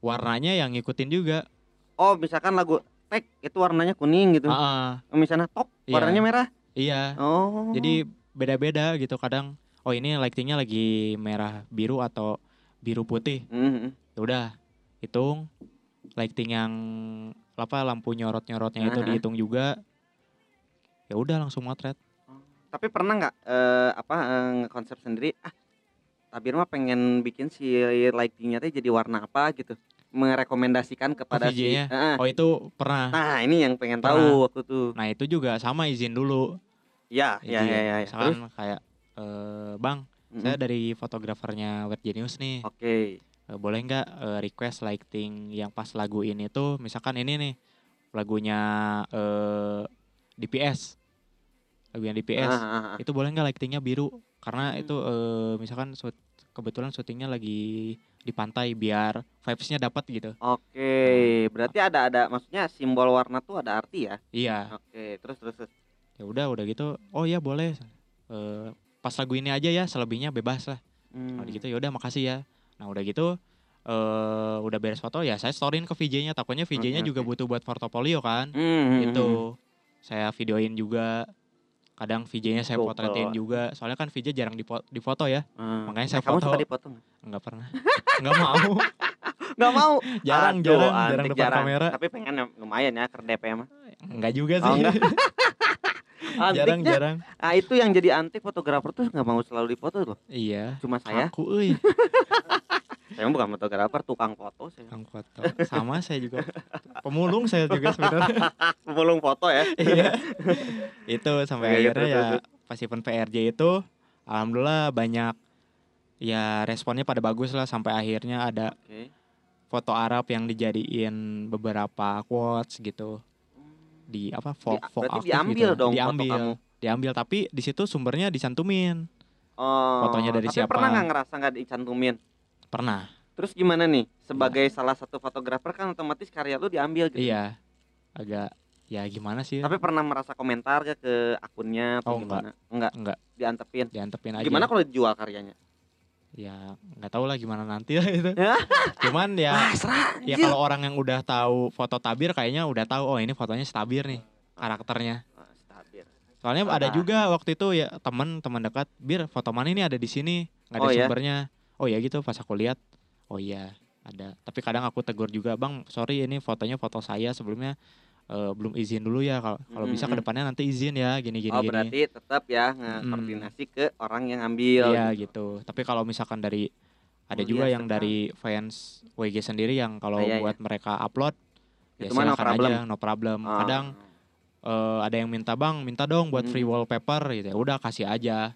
warnanya yang ngikutin juga Oh, misalkan lagu tek itu warnanya kuning gitu. Ah, Misalnya top Iya. warnanya merah. iya Oh. jadi beda-beda gitu kadang oh ini lightingnya lagi merah biru atau biru putih Mhm. ya udah hitung lighting yang apa lampu nyorot nyorotnya itu Aha. dihitung juga ya udah langsung motret Tapi pernah nggak eh, apa eh, ngekonsep sendiri ah Tabir mah pengen bikin si lightingnya teh jadi warna apa gitu merekomendasikan kepada si? Heeh. oh itu pernah Nah, ini yang pengen Pernah. tahu waktu tuh. nah itu juga sama izin dulu Ya, ya, Izin. ya, ya. ya. Terus, kayak eh, bang mm, saya dari fotografernya Web Genius nih oke. Eh, boleh nggak eh, request lighting yang pas lagu ini tuh misalkan ini nih lagunya eh DPS lagu yang DPS Ah, ah, ah. itu boleh nggak lightingnya biru karena Hmm. itu eh, misalkan shoot- kebetulan syutingnya lagi di pantai biar vibesnya dapat gitu Oke, berarti ada ada maksudnya simbol warna tuh ada arti ya. iya Oke, terus terus. terus. ya udah udah gitu oh ya boleh Eh, pas lagu ini aja ya selebihnya bebas lah Hmm. Nah, gitu ya udah makasih ya. Nah, udah gitu eh udah beres foto ya saya storyin ke VJ-nya. Takutnya VJ-nya Oke, juga oke. butuh buat portofolio kan. Hmm, hmm, hmm. Gitu. Saya videoin juga. Kadang VJ-nya saya potretin juga. Soalnya kan VJ jarang dipo- difoto ya. Hmm. Makanya saya Eh, kamu foto. suka dipoto nggak? Enggak pernah. Enggak mau. Nggak mau. jarang Aduh, jarang jarang depan kamera. Tapi pengen ya, lumayan ya kerdep ya mah. Enggak juga Oh, sih. enggak? jarang jarang. ah itu yang jadi antik fotografer tuh nggak mau selalu dipoto loh. Iya. Cuma saya, Aku euy, saya bukan fotografer, tukang foto saya. Kang foto. Sama saya juga. Pemulung saya juga sebenarnya. Pemulung foto ya. iya itu sampai Oke, akhirnya terus, ya pas event PRJ itu alhamdulillah banyak ya responnya pada bagus lah sampai akhirnya ada Oke. foto Arab yang dijadiin beberapa quotes gitu di apa Vogue, Di- berarti aktif diambil gitu. dong foto diambil kamu. diambil tapi di situ sumbernya dicantumin Oh, Fotonya dari tapi siapa? pernah nggak ngerasa nggak dicantumin? Pernah Terus gimana nih? Sebagai salah satu fotografer kan otomatis karya lu diambil gitu. iya agak ya gimana sih Tapi pernah merasa komentar gak ke akunnya atau Oh, enggak. gimana? Enggak. Enggak. Diantepin. diantepin aja Gimana kalau dijual karyanya? ya nggak tahu lah gimana nanti lah itu Ya. cuman ya Pasrah. ya kalau orang yang udah tahu foto tabir kayaknya udah tahu oh ini fotonya stabir nih karakternya Ah, stabil. soalnya Ah. ada juga waktu itu ya temen teman dekat bir foto mana ini ada di sini nggak ada Oh, ya? sumbernya oh ya gitu pas aku lihat oh iya ada tapi kadang aku tegur juga bang sorry ini fotonya foto saya sebelumnya eh, belum izin dulu ya kalau kalau bisa Mm-mm. ke depannya nanti izin ya gini gini oh gini berarti tetap ya koordinasi ke orang yang ambil. iya gitu tapi kalau misalkan dari ada Oh, juga iya, yang sekarang. dari fans WG sendiri yang kalau Ah, iya, buat mereka upload ya Itu mah no problem. aja no problem Ah. kadang eh, ada yang minta bang minta dong buat free Mm. wallpaper gitu ya udah kasih aja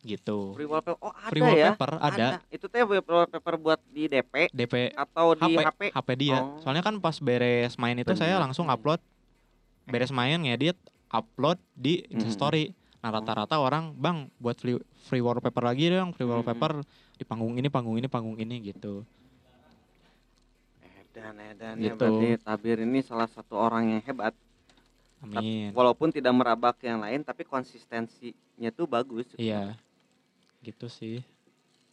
gitu free wallpaper. Oh, ada free ya. wallpaper ada, Itu teh wallpaper buat di DP DP atau di HP, HP. dia Oh. soalnya kan pas beres main itu saya Bener. langsung upload beres main ngedit upload di. Instastory nah rata-rata orang bang buat free, free wallpaper lagi dong free Mm. wallpaper di panggung ini panggung ini panggung ini gitu Edan, edan ya Gitu. berarti Tabir ini salah satu orang yang hebat. amin Walaupun tidak merabak yang lain tapi konsistensinya tuh bagus. iya gitu sih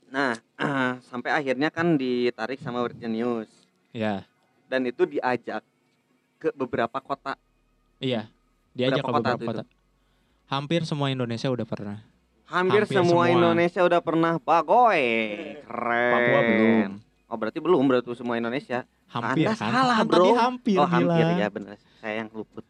Nah, sampai akhirnya kan ditarik sama Virgin News ya dan itu diajak ke beberapa kota. iya diajak Berapa ke beberapa kota hampir semua Indonesia udah pernah Hampir, Hampir semua, semua. Indonesia udah pernah bagoy. Keren. Papua belum Oh, berarti belum berarti semua Indonesia. hampir Anda kan salah, Kan tadi bro. hampir oh, hampir bilang. ya benar. Saya yang luput.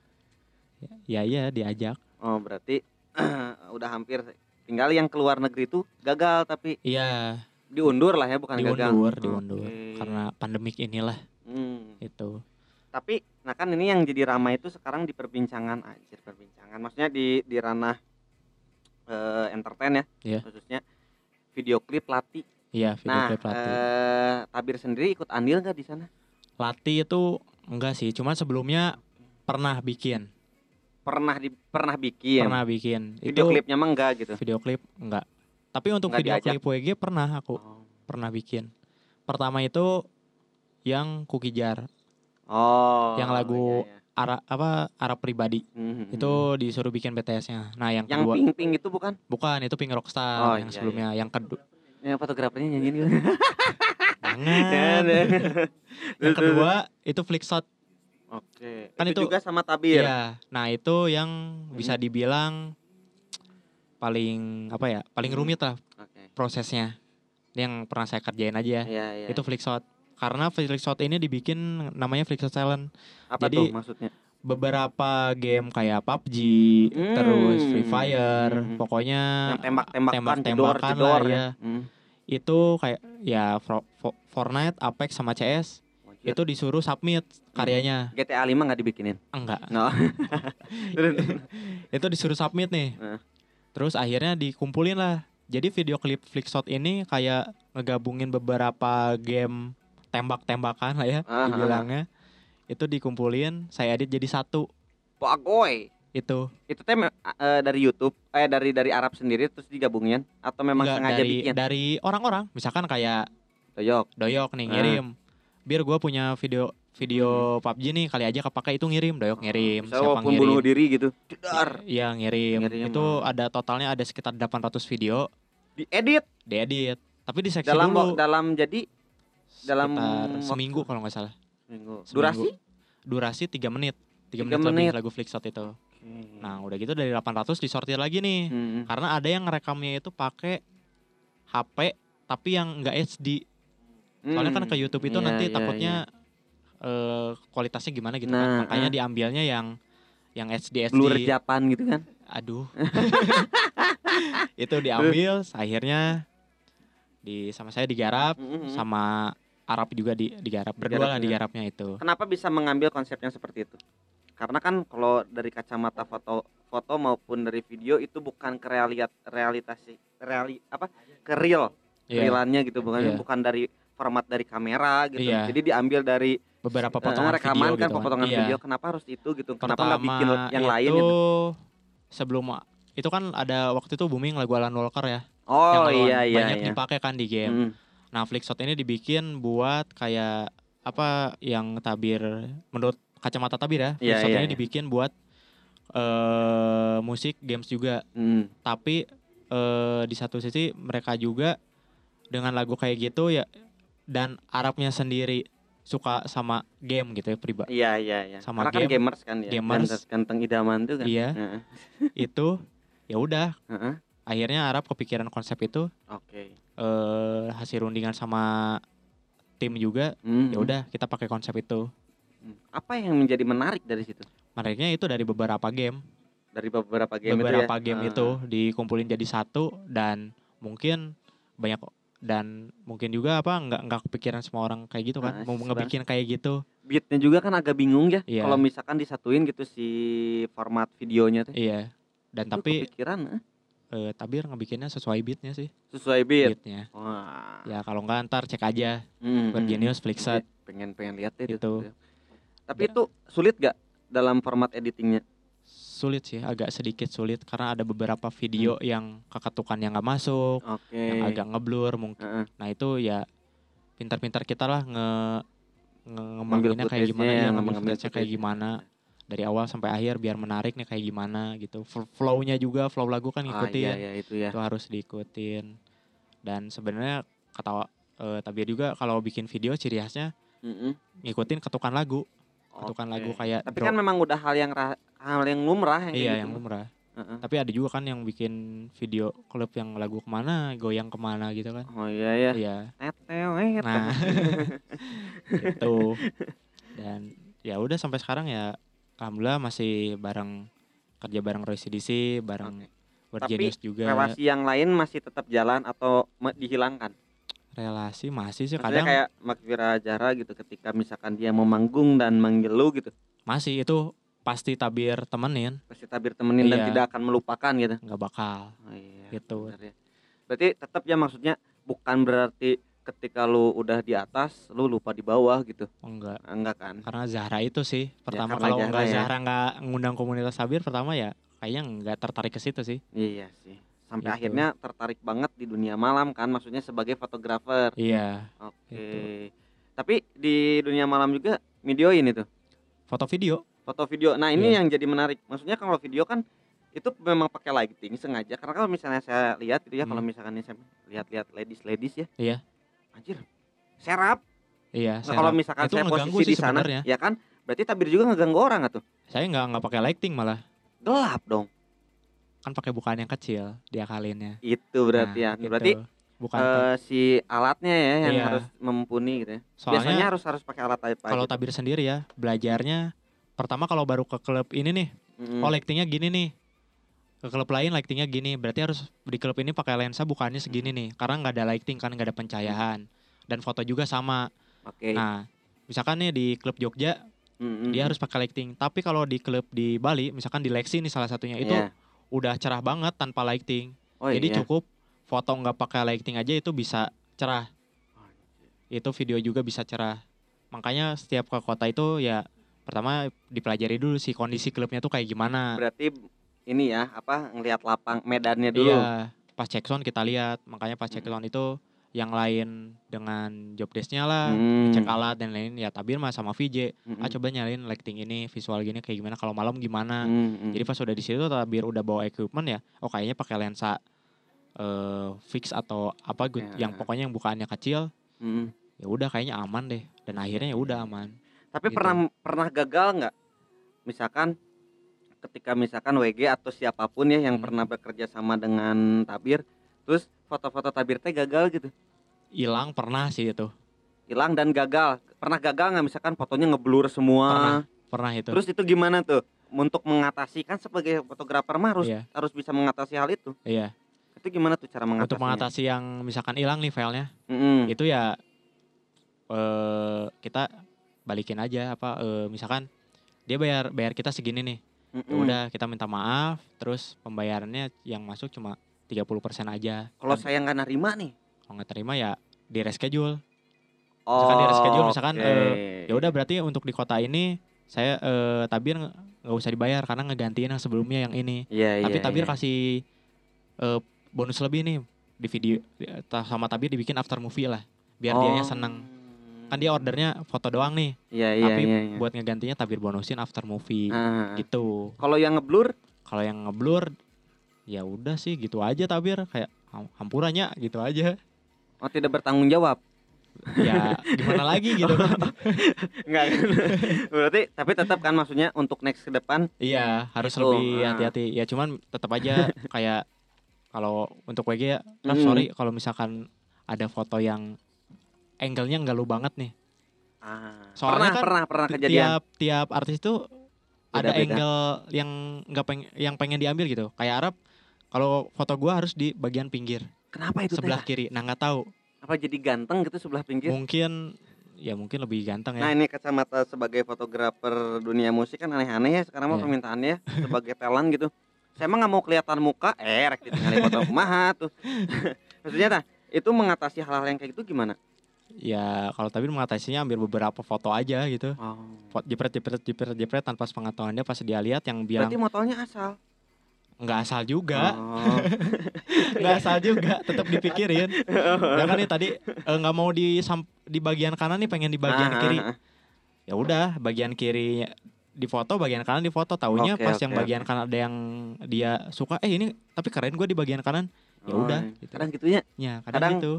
ya iya diajak Oh, berarti udah hampir tinggal yang keluar negeri itu gagal tapi iya diundur lah ya bukan gagal. diundur diundur Oke. karena pandemik inilah Hmm. itu Tapi nah kan ini yang jadi ramai itu sekarang di perbincangan anjir perbincangan. Maksudnya di di ranah eh, entertain ya, Iya. khususnya video klip Lati. iya video Nah, klip Lati eh, Tabir sendiri ikut andil nggak di sana? Lati itu enggak sih cuman sebelumnya pernah bikin Pernah di pernah bikin. pernah bikin Video itu klipnya mah enggak gitu. video klip enggak tapi untuk Enggak video diajak. klip WG pernah aku Oh. pernah bikin pertama itu yang Kukijar Oh. Yang lagu- iya, iya. Arab apa Arab pribadi Mhm. itu disuruh bikin BTS-nya nah yang yang kedua pink-pink itu bukan? bukan itu Pink Rockstar Oh, yang iya, sebelumnya yang kedua Yang fotografernya nyanyiin gitu. jangan yang kedua itu Flickshot Oke. Kan itu, itu- juga sama Tabir. Iya, nah itu yang Hmm. bisa dibilang paling apa ya, paling Hmm. rumit lah Oke. prosesnya. Yang pernah saya kerjain aja, Iya, iya. itu Flickshot. Karena Flickshot ini dibikin namanya Flickshot Challenge. apa jadi- tuh maksudnya? Beberapa game kayak PUBG, Hmm. terus Free Fire, Hmm. pokoknya Yang tembak-tembakan, tembak-tembakan lah ya. ya. Hmm. itu kayak ya Fortnite, Apex sama CS. Itu disuruh submit karyanya. GTA 5 nggak dibikinin. Enggak, No. itu disuruh submit nih. Nah. Terus akhirnya dikumpulin lah. Jadi video klip Flickshot ini kayak ngegabungin beberapa game tembak-tembakan lah ya Ah, dibilangnya. Itu dikumpulin, saya edit jadi satu. Pagoy. Itu Itu teh eh, dari YouTube, eh dari dari Arab sendiri terus digabungin atau memang Enggak, sengaja dari bikin? dari orang-orang. Misalkan kayak Doyok. Doyok nih ngirim. Biar gua punya video video PUBG nih kali aja kepake itu ngirim, Doyok ngirim, siapa walaupun ngirim. bunuh diri gitu. Jedar. Iya ngirim. Ngirim, Itu ah. ada totalnya ada sekitar 800 video Diedit diedit. Tapi diseksi dalam dulu. dalam jadi dalam seminggu kalau nggak salah. Minggu. Seminggu. Durasi? Durasi 3 menit. 3 Tiga menit, menit. lebih lagu Flickshot itu. Nah, udah gitu dari 800 disortir lagi nih. Hmm. Karena ada yang ngerekamnya itu pakai HP tapi yang nggak HD. Soalnya kan ke YouTube itu Iya, nanti iya, takutnya iya. eh, kualitasnya gimana gitu Nah, kan. Makanya eh. diambilnya yang yang HD blur HD. Japan gitu kan. Aduh. itu diambil akhirnya di sama saya digarap Mm-mm. sama Arab juga di digarap berdua lah Digarapnya. itu. Kenapa bisa mengambil konsep yang seperti itu? Karena kan kalau dari kacamata foto foto maupun dari video itu bukan ke realiat realitasi reali apa ke real Iya, realannya gitu bukan Iya. bukan dari format dari kamera gitu. Iya. Jadi diambil dari beberapa eh, potongan rekaman video kan gitu potongan Iya. video. Kenapa harus itu gitu? Kenapa nggak bikin yang lain itu gitu? sebelum itu kan ada waktu itu booming lagu Alan Walker ya. Oh yang iya iya banyak iya. dipakai kan di game. Mm. Nah, Flickshot ini dibikin buat kayak apa yang tabir menurut kacamata tabir ya. Iya, Filsafnya iya, iya. dibikin buat eh musik, games juga. Hmm. Tapi eh di satu sisi mereka juga dengan lagu kayak gitu ya dan Arabnya sendiri suka sama game gitu ya pribadi. Iya iya iya. Sama Karena kan game- gamers kan ya. gamers. Ganteng- idaman tuh kan. Iya. Itu ya udah Heeh. akhirnya Arab kepikiran konsep itu Oke. eh hasil rundingan sama tim juga Hmm. ya udah kita pakai konsep itu. Hmm. Apa yang menjadi menarik dari situ? Menariknya itu dari beberapa game, Dari beberapa game beberapa itu ya. game Ah. itu dikumpulin jadi satu dan mungkin banyak dan mungkin juga apa nggak nggak kepikiran semua orang kayak gitu kan mau sebenarnya- ngebikin kayak gitu Beatnya juga kan agak bingung ya. Iya. Kalau misalkan disatuin gitu si format videonya tuh. iya dan Itu tapi kepikiran eh, eh, Tabir ngebikinnya sesuai beatnya sih sesuai beat. beatnya Wah. ya kalau nggak ntar cek aja Hmm, Virginius hmm. Flixat Pengen pengen lihat deh Itu. Tapi itu sulit gak dalam format editingnya? Sulit sih agak sedikit sulit karena ada beberapa video yang keketukan yang nggak masuk Oke. yang agak ngeblur mungkin Heeh. nah itu ya pintar-pintar kita lah nge, nge Ngambil ngembanginnya kayak gimana ya, ngambil kayak gimana dari awal sampai akhir biar menarik nih kayak gimana gitu flow-nya juga flow lagu kan Ah, ngikutin iya, iya, itu ya. itu harus diikutin dan sebenarnya kata eh, Tabir juga kalau bikin video ciri khasnya Mm-mm. ngikutin ketukan lagu ketukan Oke. lagu kayak Tapi drop. kan memang udah hal yang hal yang lumrah yang iya gitu. yang lumrah Heeh. tapi ada juga kan yang bikin video klip yang lagu ke mana goyang ke mana gitu kan Oh iya ya. iya Tetewet. nah gitu dan ya udah sampai sekarang ya alhamdulillah masih bareng kerja bareng Roy CDC bareng Oke. Virginius juga relasi yang lain masih tetap jalan atau dihilangkan. relasi masih sih Maksudnya kadang kayak Makvira Jara gitu ketika misalkan dia mau manggung dan manggil lu gitu. masih itu pasti tabir temenin Pasti tabir temenin dan Iya. tidak akan melupakan gitu. nggak bakal Oh, iya, Gitu. ya. Berarti tetap ya maksudnya bukan berarti ketika lu udah di atas lu lupa di bawah gitu. enggak Enggak kan? karena Zahra itu sih pertama karena kalau Zahra nggak ya. Zahra nggak ngundang komunitas tabir pertama ya kayaknya nggak tertarik ke situ sih Iya sih. Sampai Gitu. akhirnya tertarik banget di dunia malam kan maksudnya sebagai fotografer. iya Oke. Gitu. Tapi di dunia malam juga videoin itu. foto video Foto video. Nah, ini Iya. yang jadi menarik. Maksudnya kalau video kan itu memang pakai lighting sengaja karena kalau misalnya saya lihat gitu ya kalau Hmm. misalkan saya lihat-lihat ladies-ladies ya. Iya. Anjir. Serap. iya Nah, kalau saya- misalkan itu saya posisi sih di sana, ya kan? Berarti tabir juga ngeganggu orang atau saya nggak nggak pakai lighting malah gelap dong. kan pakai bukaan yang kecil diakalinnya Itu berarti Nah, ya. gitu. Berarti bukan eh, si alatnya ya yang Iya. harus mumpuni gitu ya. soalnya Biasanya harus harus pakai alat apa kalau gitu. tabir sendiri ya belajarnya pertama kalau baru ke klub ini nih Mm-mm. oh lightingnya gini nih ke klub lain lightingnya gini berarti harus di klub ini pakai lensa bukannya segini nih karena nggak ada lighting kan nggak ada pencahayaan dan foto juga sama Oke. nah misalkan nih di klub Jogja Mm-mm. dia harus pakai lighting tapi kalau di klub di Bali misalkan di Lexi nih salah satunya itu Iya. udah cerah banget tanpa lighting Oh, jadi iya. cukup foto nggak pakai lighting aja itu bisa cerah itu video juga bisa cerah makanya setiap ke kota itu ya pertama dipelajari dulu sih kondisi klubnya tuh kayak gimana Berarti ini ya apa ngelihat lapang medannya dulu. iya pas check zone kita lihat makanya pas check Hmm. zone itu yang lain dengan job desk-nya lah Hmm. cek alat dan lain ya tabir mah sama VJ Mm-mm. ah coba nyalin lighting ini visual gini kayak gimana kalau malam gimana Mm-mm. jadi pas udah di situ tabir udah bawa equipment ya oh kayaknya pakai lensa eh fix atau apa gitu Ya. yang pokoknya yang bukaannya kecil Mm-mm. ya udah kayaknya aman deh dan akhirnya ya udah aman Tapi Gitu. pernah pernah gagal nggak? Misalkan ketika misalkan WG atau siapa pun ya yang Hmm. pernah bekerja sama dengan tabir, terus foto-foto tabir teh gagal gitu, hilang pernah sih itu hilang dan gagal. Pernah gagal nggak? Misalkan fotonya ngeblur semua. Pernah. pernah itu Terus itu gimana tuh? Untuk mengatasi kan sebagai fotografer mah harus Iya. harus bisa mengatasi hal itu. iya Itu gimana tuh cara mengatasinya? untuk mengatasi yang misalkan hilang nih filenya Mm-mm. itu ya eh kita balikin aja apa eh, misalkan dia bayar bayar kita segini nih. Ya Mm-mm. udah kita minta maaf terus pembayarannya yang masuk cuma 30% aja. Kalau saya nggak nerima nih, kalau nggak terima ya di reschedule. Misalkan di reschedule, misalkan, oke. ya udah berarti untuk di kota ini saya eh, tabir nggak usah dibayar karena ngegantiin yang sebelumnya yang ini. Iya, tapi iya, tabir iya. kasih eh, bonus lebih nih di video sama tabir dibikin after movie lah biar dianya seneng kan dia ordernya foto doang nih Iya iya tapi iya. iya. buat ngegantinya tabir bonusin after movie Ah. gitu Kalau yang ngeblur kalau yang ngeblur ya udah sih gitu aja tabir kayak ham- hampurannya gitu aja oh tidak bertanggung jawab. ya gimana lagi gitu kan Enggak kan? Berarti tapi tetap kan maksudnya untuk next ke depan iya harus Gitu, lebih hati-hati ya cuman tetap aja kayak kalau untuk WG ya Mm. sorry kalau misalkan ada foto yang angle-nya nggak lu banget nih ah, Soalnya pernah kan pernah pernah kejadian. tiap tiap artis tuh ada Beda-beda. angle yang nggak peng yang pengen diambil gitu kayak Arab kalau foto gua harus di bagian pinggir Kenapa itu sebelah teh? kiri nah nggak tahu Apa jadi ganteng gitu sebelah pinggir? mungkin ya mungkin lebih ganteng Nah ya ini kacamata sebagai fotografer dunia musik kan aneh-aneh ya sekarang mah Iya. permintaannya sebagai talent gitu. Saya emang nggak mau kelihatan muka, eh rek ditinggalin foto kumaha tuh. Maksudnya tah, itu mengatasi hal-hal yang kayak gitu gimana? Ya kalau tapi mengatasinya ambil beberapa foto aja gitu Oh. Jepret jepret jepret jepret tanpa pengetahuan dia pas dia lihat yang bilang Berarti motonya asal. nggak asal juga Oh. nggak asal juga tetap dipikirin ya kan nih tadi eh, nggak mau di di bagian kanan nih pengen di bagian Ah, kiri ah, ah. ya udah bagian kiri di foto bagian kanan di foto taunya Oke, pas oke, yang bagian kanan ada yang dia suka eh ini tapi keren gue di bagian kanan ya Oh, udah iya. gitu. Kadang gitunya ya kadang, kadang gitu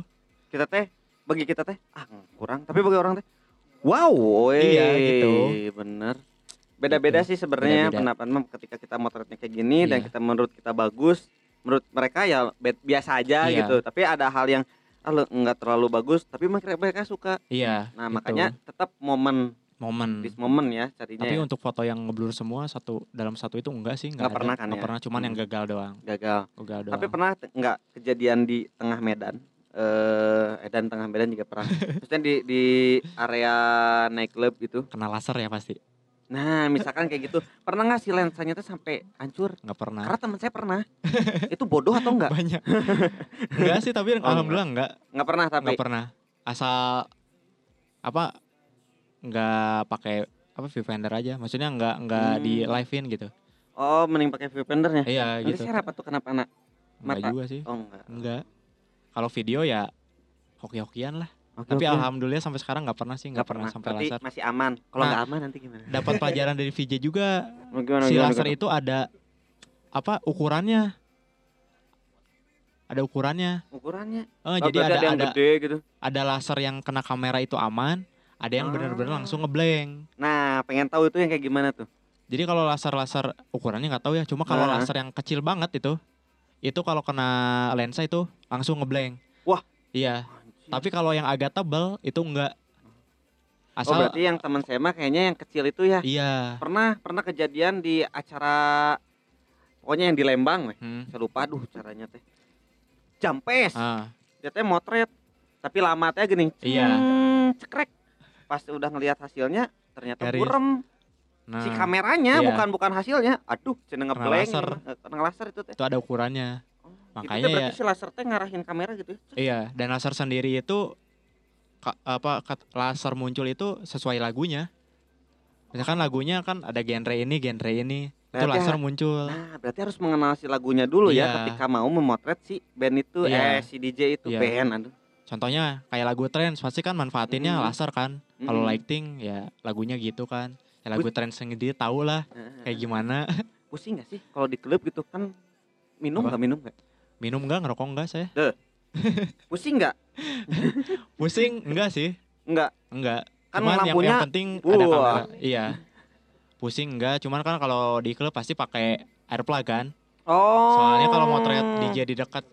kita teh bagi kita teh ah kurang, tapi bagi orang teh wow, woi. Iya, gitu. Bener. Beda-beda Gitu. sih sebenarnya pendapat ketika kita motretnya kayak gini dan Iya. kita menurut kita bagus, menurut mereka ya biasa aja Iya. gitu. Tapi ada hal yang ah, nggak terlalu bagus, tapi mereka suka. iya Nah, gitu. makanya tetap momen momen this moment ya carinya tapi ya. untuk foto yang ngeblur semua satu dalam satu itu enggak sih Nggak enggak, pernah kan Nggak ya? pernah cuman yang Hmm. gagal doang gagal. gagal doang Tapi pernah te- nggak kejadian di tengah Medan? Eh, Edan tengah Medan juga pernah. Maksudnya di di area nightclub gitu. kena laser ya pasti Nah, misalkan kayak gitu, pernah nggak sih lensanya tuh sampai hancur? nggak pernah Karena teman saya pernah. itu bodoh atau enggak? banyak enggak sih tapi Oh, alhamdulillah enggak Enggak pernah tapi. nggak pernah asal apa nggak pakai apa viewfinder aja maksudnya nggak nggak Hmm. di live in gitu Oh, mending pakai viewfindernya. iya Nanti gitu saya apa tuh kenapa anak? enggak mata. juga sih Oh, enggak. enggak kalau video ya hoki-hokian lah Oke, tapi oke. alhamdulillah sampai sekarang nggak pernah sih nggak pernah, sampai Berarti laser masih aman. Kalau Nah. nggak aman nanti gimana? dapat pelajaran dari VJ juga gimana, si gimana, laser gimana? itu ada apa ukurannya ada ukurannya ukurannya. oh, Oh, jadi ada yang ada gede gitu. ada laser yang kena kamera itu aman ada yang Ah. langsung ngeblank Nah, pengen tahu itu yang kayak gimana tuh? Jadi kalau laser-laser ukurannya nggak tahu ya, cuma kalau Nah. laser yang kecil banget itu, itu kalau kena lensa itu langsung ngeblank. Wah. Iya. Anjir. Tapi kalau yang agak tebal itu enggak. oh, Asal berarti yang teman saya mah kayaknya yang kecil itu ya. iya. Pernah pernah kejadian di acara pokoknya yang di Lembang weh. Hmm. Saya lupa aduh caranya teh. Jampes. Ah, Dia teh motret tapi lama teh gini. Iya. cekrek. Pas udah ngelihat hasilnya ternyata Garis. burem nah, si kameranya iya. bukan bukan hasilnya. Aduh, cenah Kena ngeblank. laser. eh, laser itu teh. itu ada ukurannya. Oh, Makanya itu teh berarti ya- si laser teh ngarahin kamera gitu ya. Iya, dan laser sendiri itu ka- apa kat- laser muncul itu sesuai lagunya. Misalkan lagunya kan ada genre ini, genre ini. Itu Berarti laser ha- muncul. Nah, berarti harus mengenal si lagunya dulu ya Iya. ketika mau memotret si band itu Iya. eh si DJ itu Iya. band aduh. Contohnya kayak lagu trance pasti kan manfaatinnya Mm. laser kan. Kalau Mm. lighting ya lagunya gitu kan. Ya lagu trance sendiri tahu lah Eh, kayak gimana. pusing gak sih kalau di klub gitu kan minum nggak minum nggak Minum enggak ngerokok enggak saya? pusing nggak Pusing enggak sih? nggak Enggak. kan cuman yang, lampunya yang penting ada kamera. Iya. Pusing enggak, cuman kan kalau di klub pasti pakai air plug kan. oh Soalnya kalau motret DJ di dekat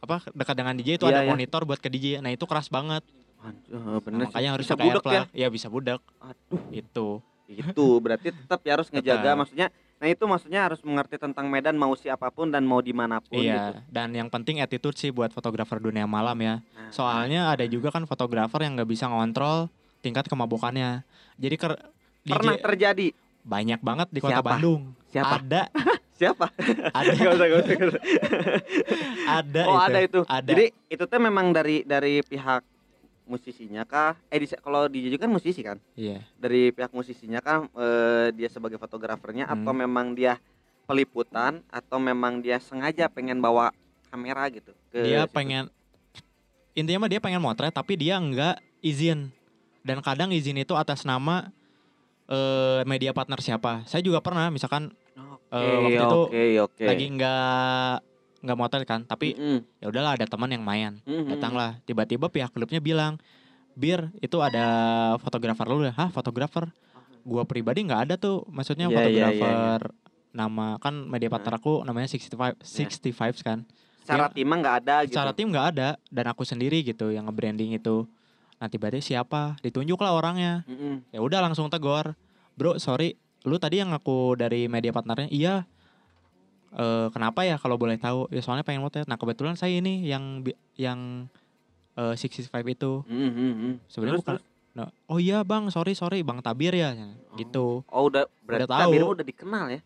apa dekat dengan DJ itu Iya, ada iya. monitor buat ke DJ. Nah, itu keras banget. Anjir, Nah, bener sih. makanya harus bisa pakai air budek ya. Iya, bisa budak. aduh Itu. Itu berarti tetap ya harus ngejaga Tetap. maksudnya nah itu maksudnya harus mengerti tentang medan mau siapa pun dan mau di mana pun gitu Iya, dan yang penting attitude sih buat fotografer dunia malam ya. Nah, Soalnya ada juga kan fotografer yang nggak bisa ngontrol tingkat kemabukannya. Jadi ker DJ pernah terjadi banyak banget di kota Siapa? Bandung. siapa Ada, siapa ada, Gak usah, gak usah, gak usah. ada oh itu. ada itu Ada. jadi itu tuh memang dari dari pihak musisinya kah eh di, kalau DJ juga kan musisi kan Iya. dari pihak musisinya kan eh, dia sebagai fotografernya Hmm. atau memang dia peliputan atau memang dia sengaja pengen bawa kamera gitu ke Dia situ? pengen intinya mah dia pengen motret tapi dia nggak izin. dan kadang izin itu atas nama eh media partner siapa. Saya juga pernah misalkan Oke, Eh, waktu itu oke, oke. lagi nggak nggak motret kan, tapi Mm-mm, ya udahlah ada teman yang main. mm-mm. Datanglah tiba-tiba pihak klubnya bilang, "Bir, itu ada fotografer lu ya?" Hah, fotografer? Gua pribadi nggak ada tuh. Maksudnya Iya, iya, iya, fotografer nama kan media partner aku namanya 65 65 kan. Secara Dia- tim nggak ada gitu. Secara tim nggak ada dan aku sendiri gitu yang nge-branding itu. Nah tiba-tiba siapa? Ditunjuklah orangnya. Mm-mm. Ya udah langsung tegur. Bro, sorry, lu tadi yang aku dari media partnernya. Iya. Eh kenapa ya kalau boleh tahu? Ya soalnya pengen motret. Nah kebetulan saya ini yang yang eh 65 itu. Mm, mm, mm. Sebenarnya bukan. terus? Nah, oh iya bang, sorry sorry, bang Tabir ya, gitu. Oh udah berarti tahu. Tabir udah dikenal ya.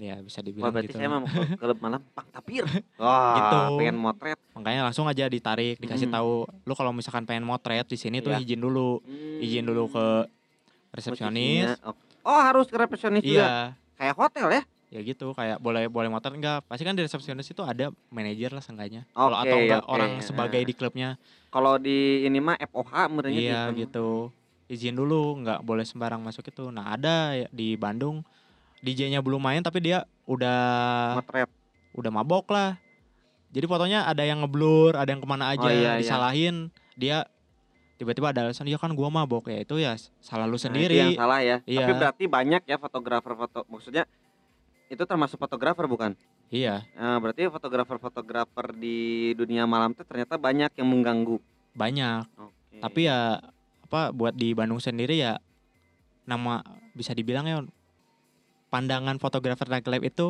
Ya bisa Wah dibilang berarti gitu. saya mau klub malam Pak Tapir. Wah, Gitu. pengen motret. Makanya langsung aja ditarik, dikasih Mm. tahu. Lu kalau misalkan pengen motret di sini tuh Iya. izin dulu, izin dulu ke resepsionis. Posisinya. Oh, harus ke resepsionis juga. Iya, Kayak hotel ya? Ya gitu kayak boleh boleh motor enggak pasti kan di resepsionis itu ada manajer lah seenggaknya kalau Oke, atau enggak oke. orang sebagai Ah. di klubnya Kalau di ini mah FOH merenya iya gitu izin dulu nggak boleh sembarang masuk itu nah ada ya di Bandung DJ-nya belum main tapi dia udah Motret. udah mabok lah jadi fotonya ada yang ngeblur ada yang ke mana aja Oh, iya, iya. disalahin dia tiba-tiba ada alasan ya kan gua mabok ya itu ya salah lu Nah, itu sendiri yang salah ya. Iya. Tapi berarti banyak ya fotografer foto maksudnya itu termasuk fotografer bukan? iya Nah, berarti fotografer-fotografer di dunia malam itu ternyata banyak yang mengganggu. banyak Oke. Tapi ya apa buat di Bandung sendiri ya nama bisa dibilang ya pandangan fotografer nightlife itu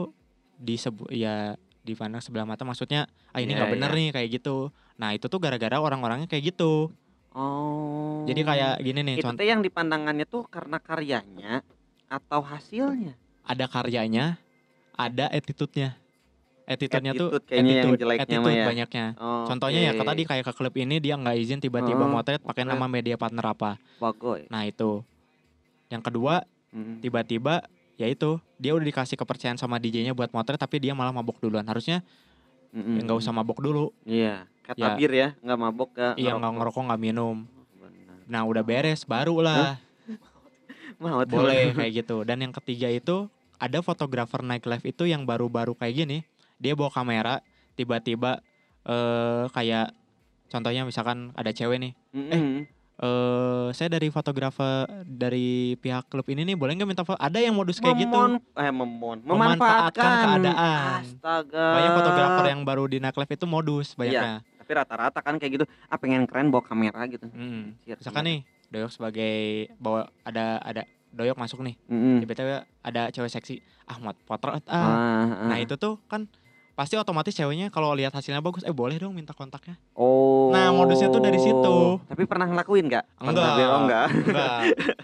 di sebu ya dipandang sebelah mata maksudnya ah ini Iya, nggak bener iya. nih kayak gitu. Nah, itu tuh gara-gara orang-orangnya kayak gitu. Oh. Jadi kayak gini nih itu contoh yang dipandangannya tuh karena karyanya atau hasilnya? ada karyanya, ada attitude-nya. Attitude-nya tuh Attitude kayaknya yang attitude, jeleknya mah attitude ya. banyaknya. Oke. Contohnya ya ke tadi kayak ke klub ini dia nggak izin tiba-tiba Oh, motret pakai nama media partner apa. Bagoy. Nah, itu. Yang kedua Mm. tiba-tiba ya itu dia udah dikasih kepercayaan sama DJ-nya buat motret tapi dia malah mabok duluan harusnya Mm-mm. ya nggak usah mabok dulu Iya, kayak Ya. tabir ya, nggak mabok iya nggak ngerokok nggak minum Benar. nah udah beres baru lah Mau tuh. boleh kayak gitu dan yang ketiga itu ada fotografer nightlife itu yang baru-baru kayak gini dia bawa kamera tiba-tiba eh kayak contohnya misalkan ada cewek nih Mm-mm. eh saya dari fotografer dari pihak klub ini nih boleh nggak minta foto ada yang modus kayak gitu Memon- eh memon, Memanfaatkan memanfaatkan keadaan. Astaga. banyak fotografer yang baru di nightlife itu modus banyaknya Tapi rata-rata kan kayak gitu. Ah pengen keren bawa kamera gitu. Mm. Anjir, Misalkan iya. nih, Doyok sebagai bawa ada ada Doyok masuk nih, Mm-mm. tiba-tiba ada cewek seksi, ah mau potret ah. Ah, ah. Nah itu tuh kan pasti otomatis ceweknya kalau lihat hasilnya bagus, eh boleh dong minta kontaknya. Oh. Nah, modusnya tuh dari situ. Tapi pernah ngelakuin nggak? Enggak. Pernah, oh, enggak. Enggak,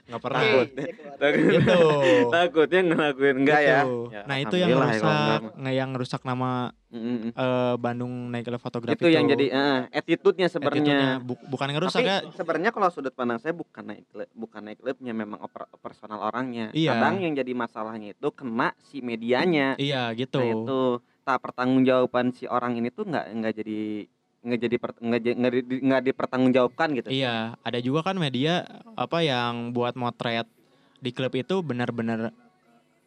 enggak pernah. Takut. Takut. Gitu. Takutnya ngelakuin enggak ya? Gitu. Ya, Nah itu yang ya rusak, nggak yang rusak nama Mm-mm. eh, Bandung Nightlife Photography Itu yang jadi eh, attitude-nya sebenarnya. Attitude-nya. Bu- bukan yang rusak Tapi ya. sebenarnya kalau sudut pandang saya bukan naik klub, bukan naik klubnya memang oper, personal orangnya. Iya. Kadang yang jadi masalahnya itu kena si medianya. Iya gitu. Nah itu tak pertanggungjawaban si orang ini tuh nggak nggak jadi nggak jadi nggak di- nggak dipertanggungjawabkan gitu. Iya, ada juga kan media apa yang buat motret di klub itu benar-benar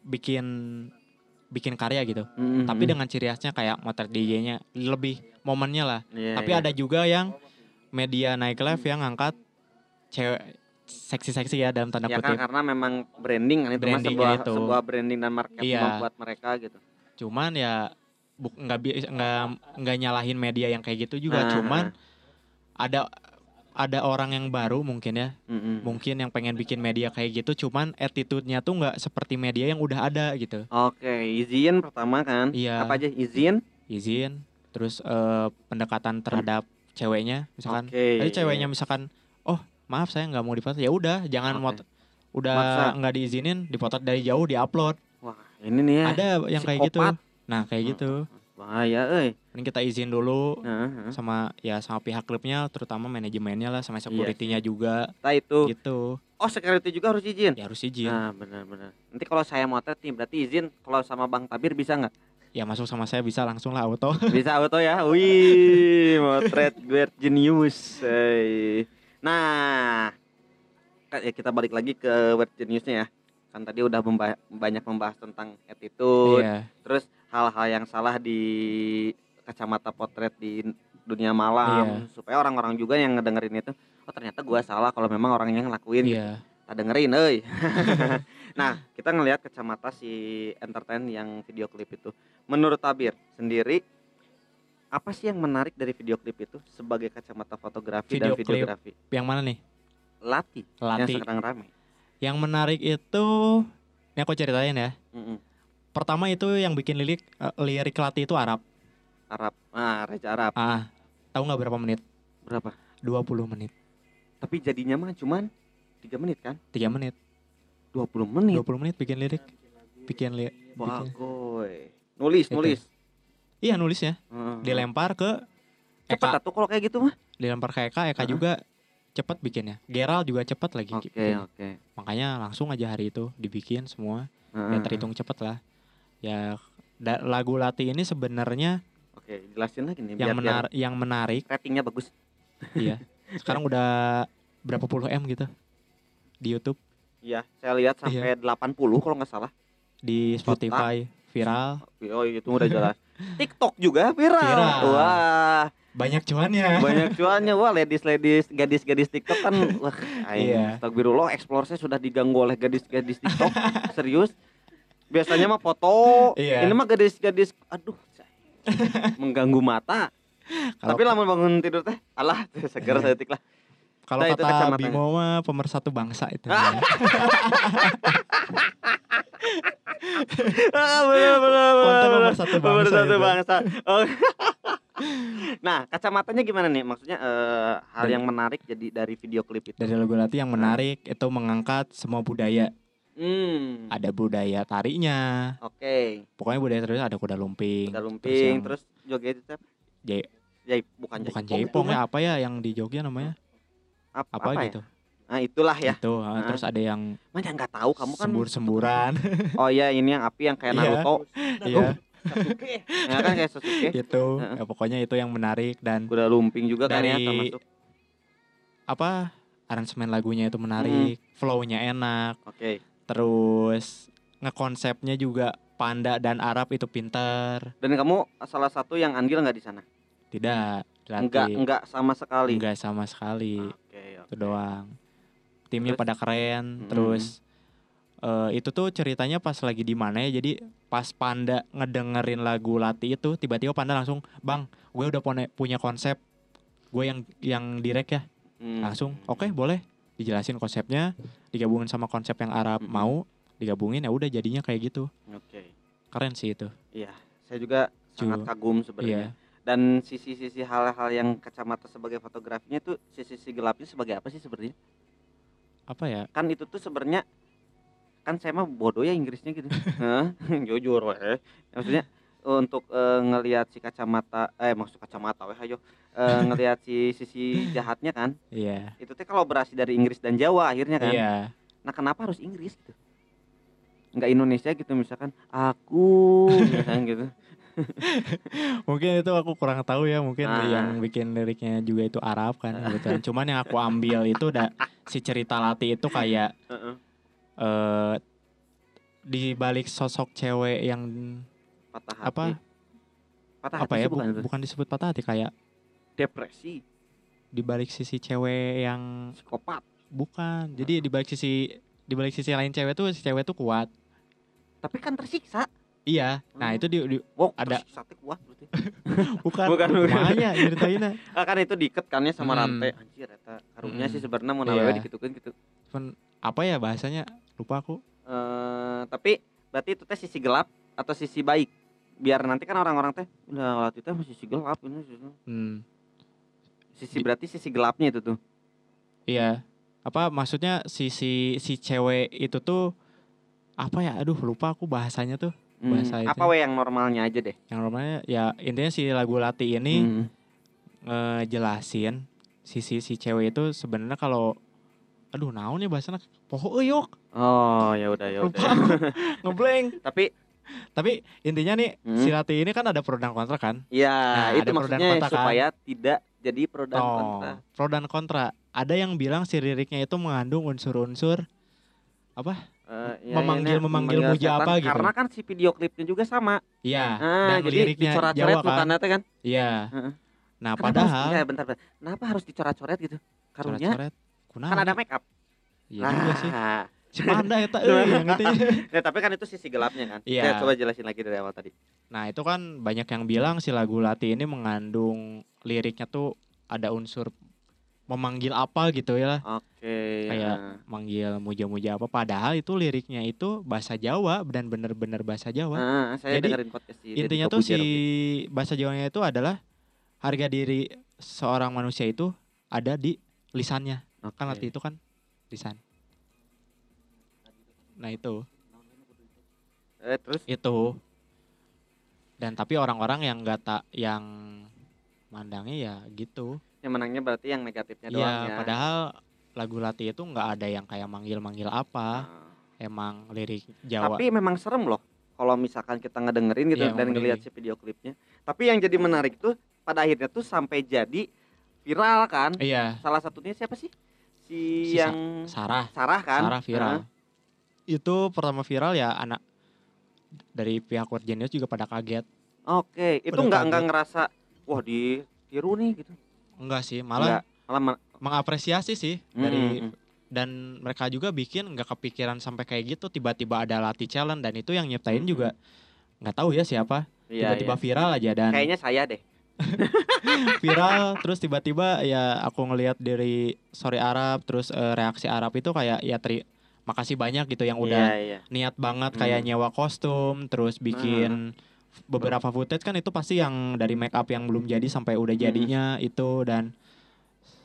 bikin bikin karya gitu. Mm-mm. Tapi dengan ciri khasnya kayak motret DJ-nya lebih momennya lah. Iya, Tapi iya. ada juga yang media nightlife yang ngangkat cewek seksi-seksi ya dalam tanda ya kan kutip. karena memang branding kan itu mah Brandingnya sebuah itu. sebuah branding dan market Iya. membuat mereka gitu. Cuman ya nggak bi- nggak nggak nyalahin media yang kayak gitu juga. Ah, Cuman ada ada orang yang baru mungkin ya Mm-mm. mungkin yang pengen bikin media kayak gitu cuman attitude-nya tuh nggak seperti media yang udah ada gitu Oke, izin pertama kan. Iya. Apa aja izin? izin terus eh, pendekatan terhadap ceweknya misalkan Oke. tadi ceweknya misalkan oh maaf saya nggak mau dipoto ya udah jangan Oke. mot- udah nggak diizinin dipotret dari jauh diupload Wah, ini nih ya. ada yang kayak gitu psikopat. Nah kayak gitu Bahaya euy. mending kita izin dulu Nah, nah. sama ya sama pihak klubnya terutama manajemennya lah sama Iya security-nya juga Nah, itu. gitu Oh, security juga harus izin. ya harus izin Nah, benar-benar. Nanti kalau saya motret nih berarti izin kalau sama Bang Tabir bisa nggak? ya masuk sama saya bisa langsung lah auto Bisa auto ya. Wih, motret Weird Genius. Hey. Nah, Ka- ya kita balik lagi ke word geniusnya ya. Kan tadi udah memba- banyak membahas tentang attitude, Iya. terus hal-hal yang salah di kacamata potret di dunia malam supaya orang-orang juga yang ngedengerin itu oh ternyata gua salah kalau memang orang yang ngelakuin. Iya. tak dengerin euy. nah, kita ngelihat kacamata si entertain yang video klip itu. Menurut Tabir sendiri apa sih yang menarik dari video klip itu sebagai kacamata fotografi dan Video klip. videografi? Yang mana nih? Lati, yang Lati. sekarang rame. Yang menarik itu ini aku ceritain ya. Mm-mm. Pertama itu yang bikin lirik eh, lirik Lati itu Arab. Arab. Ah, Raja Arab. Ah, tahu nggak berapa menit? Berapa? 20 menit. Tapi jadinya mah cuman 3 menit kan? 3 menit. 20 menit. 20 menit bikin lirik. Bikin li bikin- Bagoy. Nulis, Itu. nulis. Iya nulisnya. Heeh. Dilempar ke Cepet Eka. atuh kalau kayak gitu mah. Dilempar ke Eka, Eka Heeh. juga cepet bikinnya. Geral juga cepet lagi. Oke, bikinnya. oke. Makanya langsung aja hari itu dibikin semua. Heeh. Ya terhitung cepet lah. Ya lagu Lati ini sebenarnya Oke, jelasin lagi nih yang biar- menar biar yang menarik ratingnya bagus. iya. Sekarang udah berapa puluh M gitu di YouTube, Iya, saya lihat sampai 80 kalau nggak salah. di Juta. Spotify viral. Oh, itu udah jelas. TikTok juga viral. Viral. Wah, Banyak cuannya. banyak cuannya. Wah, ladies-ladies, gadis-gadis TikTok kan wah, aing Iya. astagfirullah, explore saya sudah diganggu oleh gadis-gadis TikTok. Serius. Biasanya mah foto, Iya. ini mah gadis-gadis aduh mengganggu mata. Kalau Tapi lama bangun tidur teh, alah seger Iya. saya tik lah. kalau Nah, kata. Bimo mah pemersatu bangsa itu. Ah. Ah, bener, bener, Konten bener, nomor bener. satu Nomor bangsa itu. bangsa. Oh. nah, kacamatanya gimana nih? Maksudnya eh, hal yang menarik jadi dari video klip itu. Dari lagu Lati yang menarik itu mengangkat semua budaya. Hmm. Ada budaya tarinya. Oke. Pokoknya budaya tari ada kuda lumping. Terus lumping, yang terus joget itu apa? Jai- Jai, bukan bukan jaipong. jaipong ya apa ya yang di Jogja namanya? Apa, Apa, apa ya? gitu. Nah, itulah ya. Itu, ah, Ah. terus ada yang Mana nggak tahu kamu kan. sembur-semburan. Oh iya, ini yang api yang kayak Iya. Naruto. Iya, Sasuke. ya kan kayak Sasuke. itu. Ya, pokoknya itu yang menarik dan Kuda lumping juga kan ya Dari- termasuk. apa aransemen lagunya itu menarik, flow-nya enak, Oke. Terus ngekonsepnya juga Panda dan Arab itu pinter. Dan kamu salah satu yang andil nggak di sana? Tidak, Enggak, Lati. enggak sama sekali. Enggak sama sekali. Oke, Itu doang. Timnya Terus? pada keren, Mm-mm. terus eh, itu tuh ceritanya pas lagi di mana ya. Jadi pas Panda ngedengerin lagu Lati itu, tiba-tiba Panda langsung, "Bang, gue udah punya konsep. Gue yang yang direct ya." Hmm. Langsung, "Oke, boleh." Dijelasin konsepnya, digabungin sama konsep yang Arab Mm-mm. mau, digabungin ya udah jadinya kayak gitu. Oke. Keren sih itu. Iya, saya juga sangat kagum sebenarnya. Iya. Dan sisi-sisi hal-hal yang kacamata sebagai fotografinya itu sisi-sisi gelapnya sebagai apa sih sebenarnya? Apa ya? Kan itu tuh sebenarnya kan saya mah bodoh ya Inggrisnya gitu. Jujur weh. Maksudnya untuk eh, ngelihat si kacamata eh maksud kacamata weh ayo Eh, ngelihat si sisi jahatnya kan Iya. itu teh kolaborasi dari Inggris dan Jawa akhirnya kan Iya. Nah kenapa harus Inggris gitu? Nggak Indonesia gitu misalkan aku misalkan gitu. Mungkin itu aku kurang tahu ya, mungkin Ah. yang bikin liriknya juga itu Arab kan kebetulan. Cuman yang aku ambil itu udah si cerita Lati itu kayak Heeh. eh di balik sosok cewek yang Patah hati. apa Patah apa hati ya sih bukan bu- bukan disebut patah hati kayak Depresi, di balik sisi cewek yang psikopat. bukan. Jadi di balik sisi di balik sisi lain cewek tuh si cewek tuh kuat. Tapi kan tersiksa. Iya. Nah, Hmm. itu di, di- Wow, Ada. teh kuat berarti. bukan Bukan, bukan. makanya ceritainnya. Ah, kan itu diikat kan ya sama Hmm. rantai. Anjir eta karunya Hmm. sih sebenarnya mau Iya. nawewe dikitukeun gitu. Cuman apa ya bahasanya? Lupa aku. Eh, tapi berarti itu teh sisi gelap atau sisi baik? Biar nanti kan orang-orang teh udah latih teh sisi gelap ini sisi, Hmm. sisi berarti sisi gelapnya itu tuh. Iya. Apa maksudnya si si cewek itu tuh apa ya? Aduh, lupa aku bahasanya tuh. Hmm, Bahasa itu apa we yang normalnya aja deh. Yang namanya ya intinya si lagu Lati ini Hmm. ngejelasin sisi si cewek itu sebenarnya kalau aduh naon ya bahasanya poho euyok Oh, ya udah ya udah. aku. ngeblank Tapi tapi intinya nih Hmm. si Lati ini kan ada pro dan kontra kan ya Nah, itu maksudnya kontra kan? supaya tidak jadi pro dan Oh, kontra. pro dan kontra. Ada yang bilang si liriknya itu mengandung unsur-unsur apa? Eh, Memanggil- ini memanggil muja apa gitu. Karena kan si video klipnya juga sama. Iya. Nah, dan jadi liriknya dicoret-coret Jawa kan. kan. Iya. Heeh. Nah, Kenapa padahal harus, ya, bentar, bentar. Kenapa harus dicoret-coret gitu? Karunya coret-coret kunaon kan ada ya? make up. Iya juga sih. Nah, Panda eta euy yang ngerti. ya, tapi kan itu sisi gelapnya kan. Iya. Ya, coba jelasin lagi dari awal tadi. Nah, itu kan banyak yang bilang si lagu Lati ini mengandung liriknya tuh ada unsur memanggil apa gitu ya Oke. Kayak ya. manggil muja-muja apa padahal itu liriknya itu bahasa Jawa dan bener-bener bahasa Jawa Ah, saya Jadi, dengerin podcast si intinya tuh si bahasa Jawanya itu adalah harga diri seorang manusia itu ada di lisannya kan Oke. Lati itu kan lisan nah itu Eh, terus itu dan tapi orang-orang yang nggak tak yang mandangnya ya gitu yang menangnya berarti yang negatifnya doang Iya, ya. padahal lagu Lati itu nggak ada yang kayak manggil-manggil apa. Ah. Emang lirik Jawa. Tapi memang serem loh kalau misalkan kita ngedengerin gitu Iya, dan ngelihat si video klipnya. Tapi yang jadi menarik tuh pada akhirnya tuh sampai jadi viral kan. iya, Salah satunya siapa sih? Si, Si yang Sarah. Sarah kan? Sarah viral. Ah, Itu pertama viral ya anak dari pihak World Genius juga pada kaget. Oke, itu Udah nggak nggak ngerasa wah ditiru nih gitu. Enggak sih, malah Nggak, malah ma- mengapresiasi sih Mm, dari dan mereka juga bikin nggak kepikiran sampai kayak gitu tiba-tiba ada Lati challenge dan itu yang nyiptain Mm, juga nggak tahu ya siapa. Iya, Tiba-tiba iya. viral aja dan Kayaknya saya deh. viral terus tiba-tiba ya aku ngelihat dari story Arab terus eh, reaksi Arab itu kayak ya teri makasih banyak gitu yang udah Iya, iya. niat banget kayak Hmm. nyewa kostum terus bikin beberapa footage kan itu pasti yang dari make up yang belum jadi sampai udah Hmm. jadinya itu dan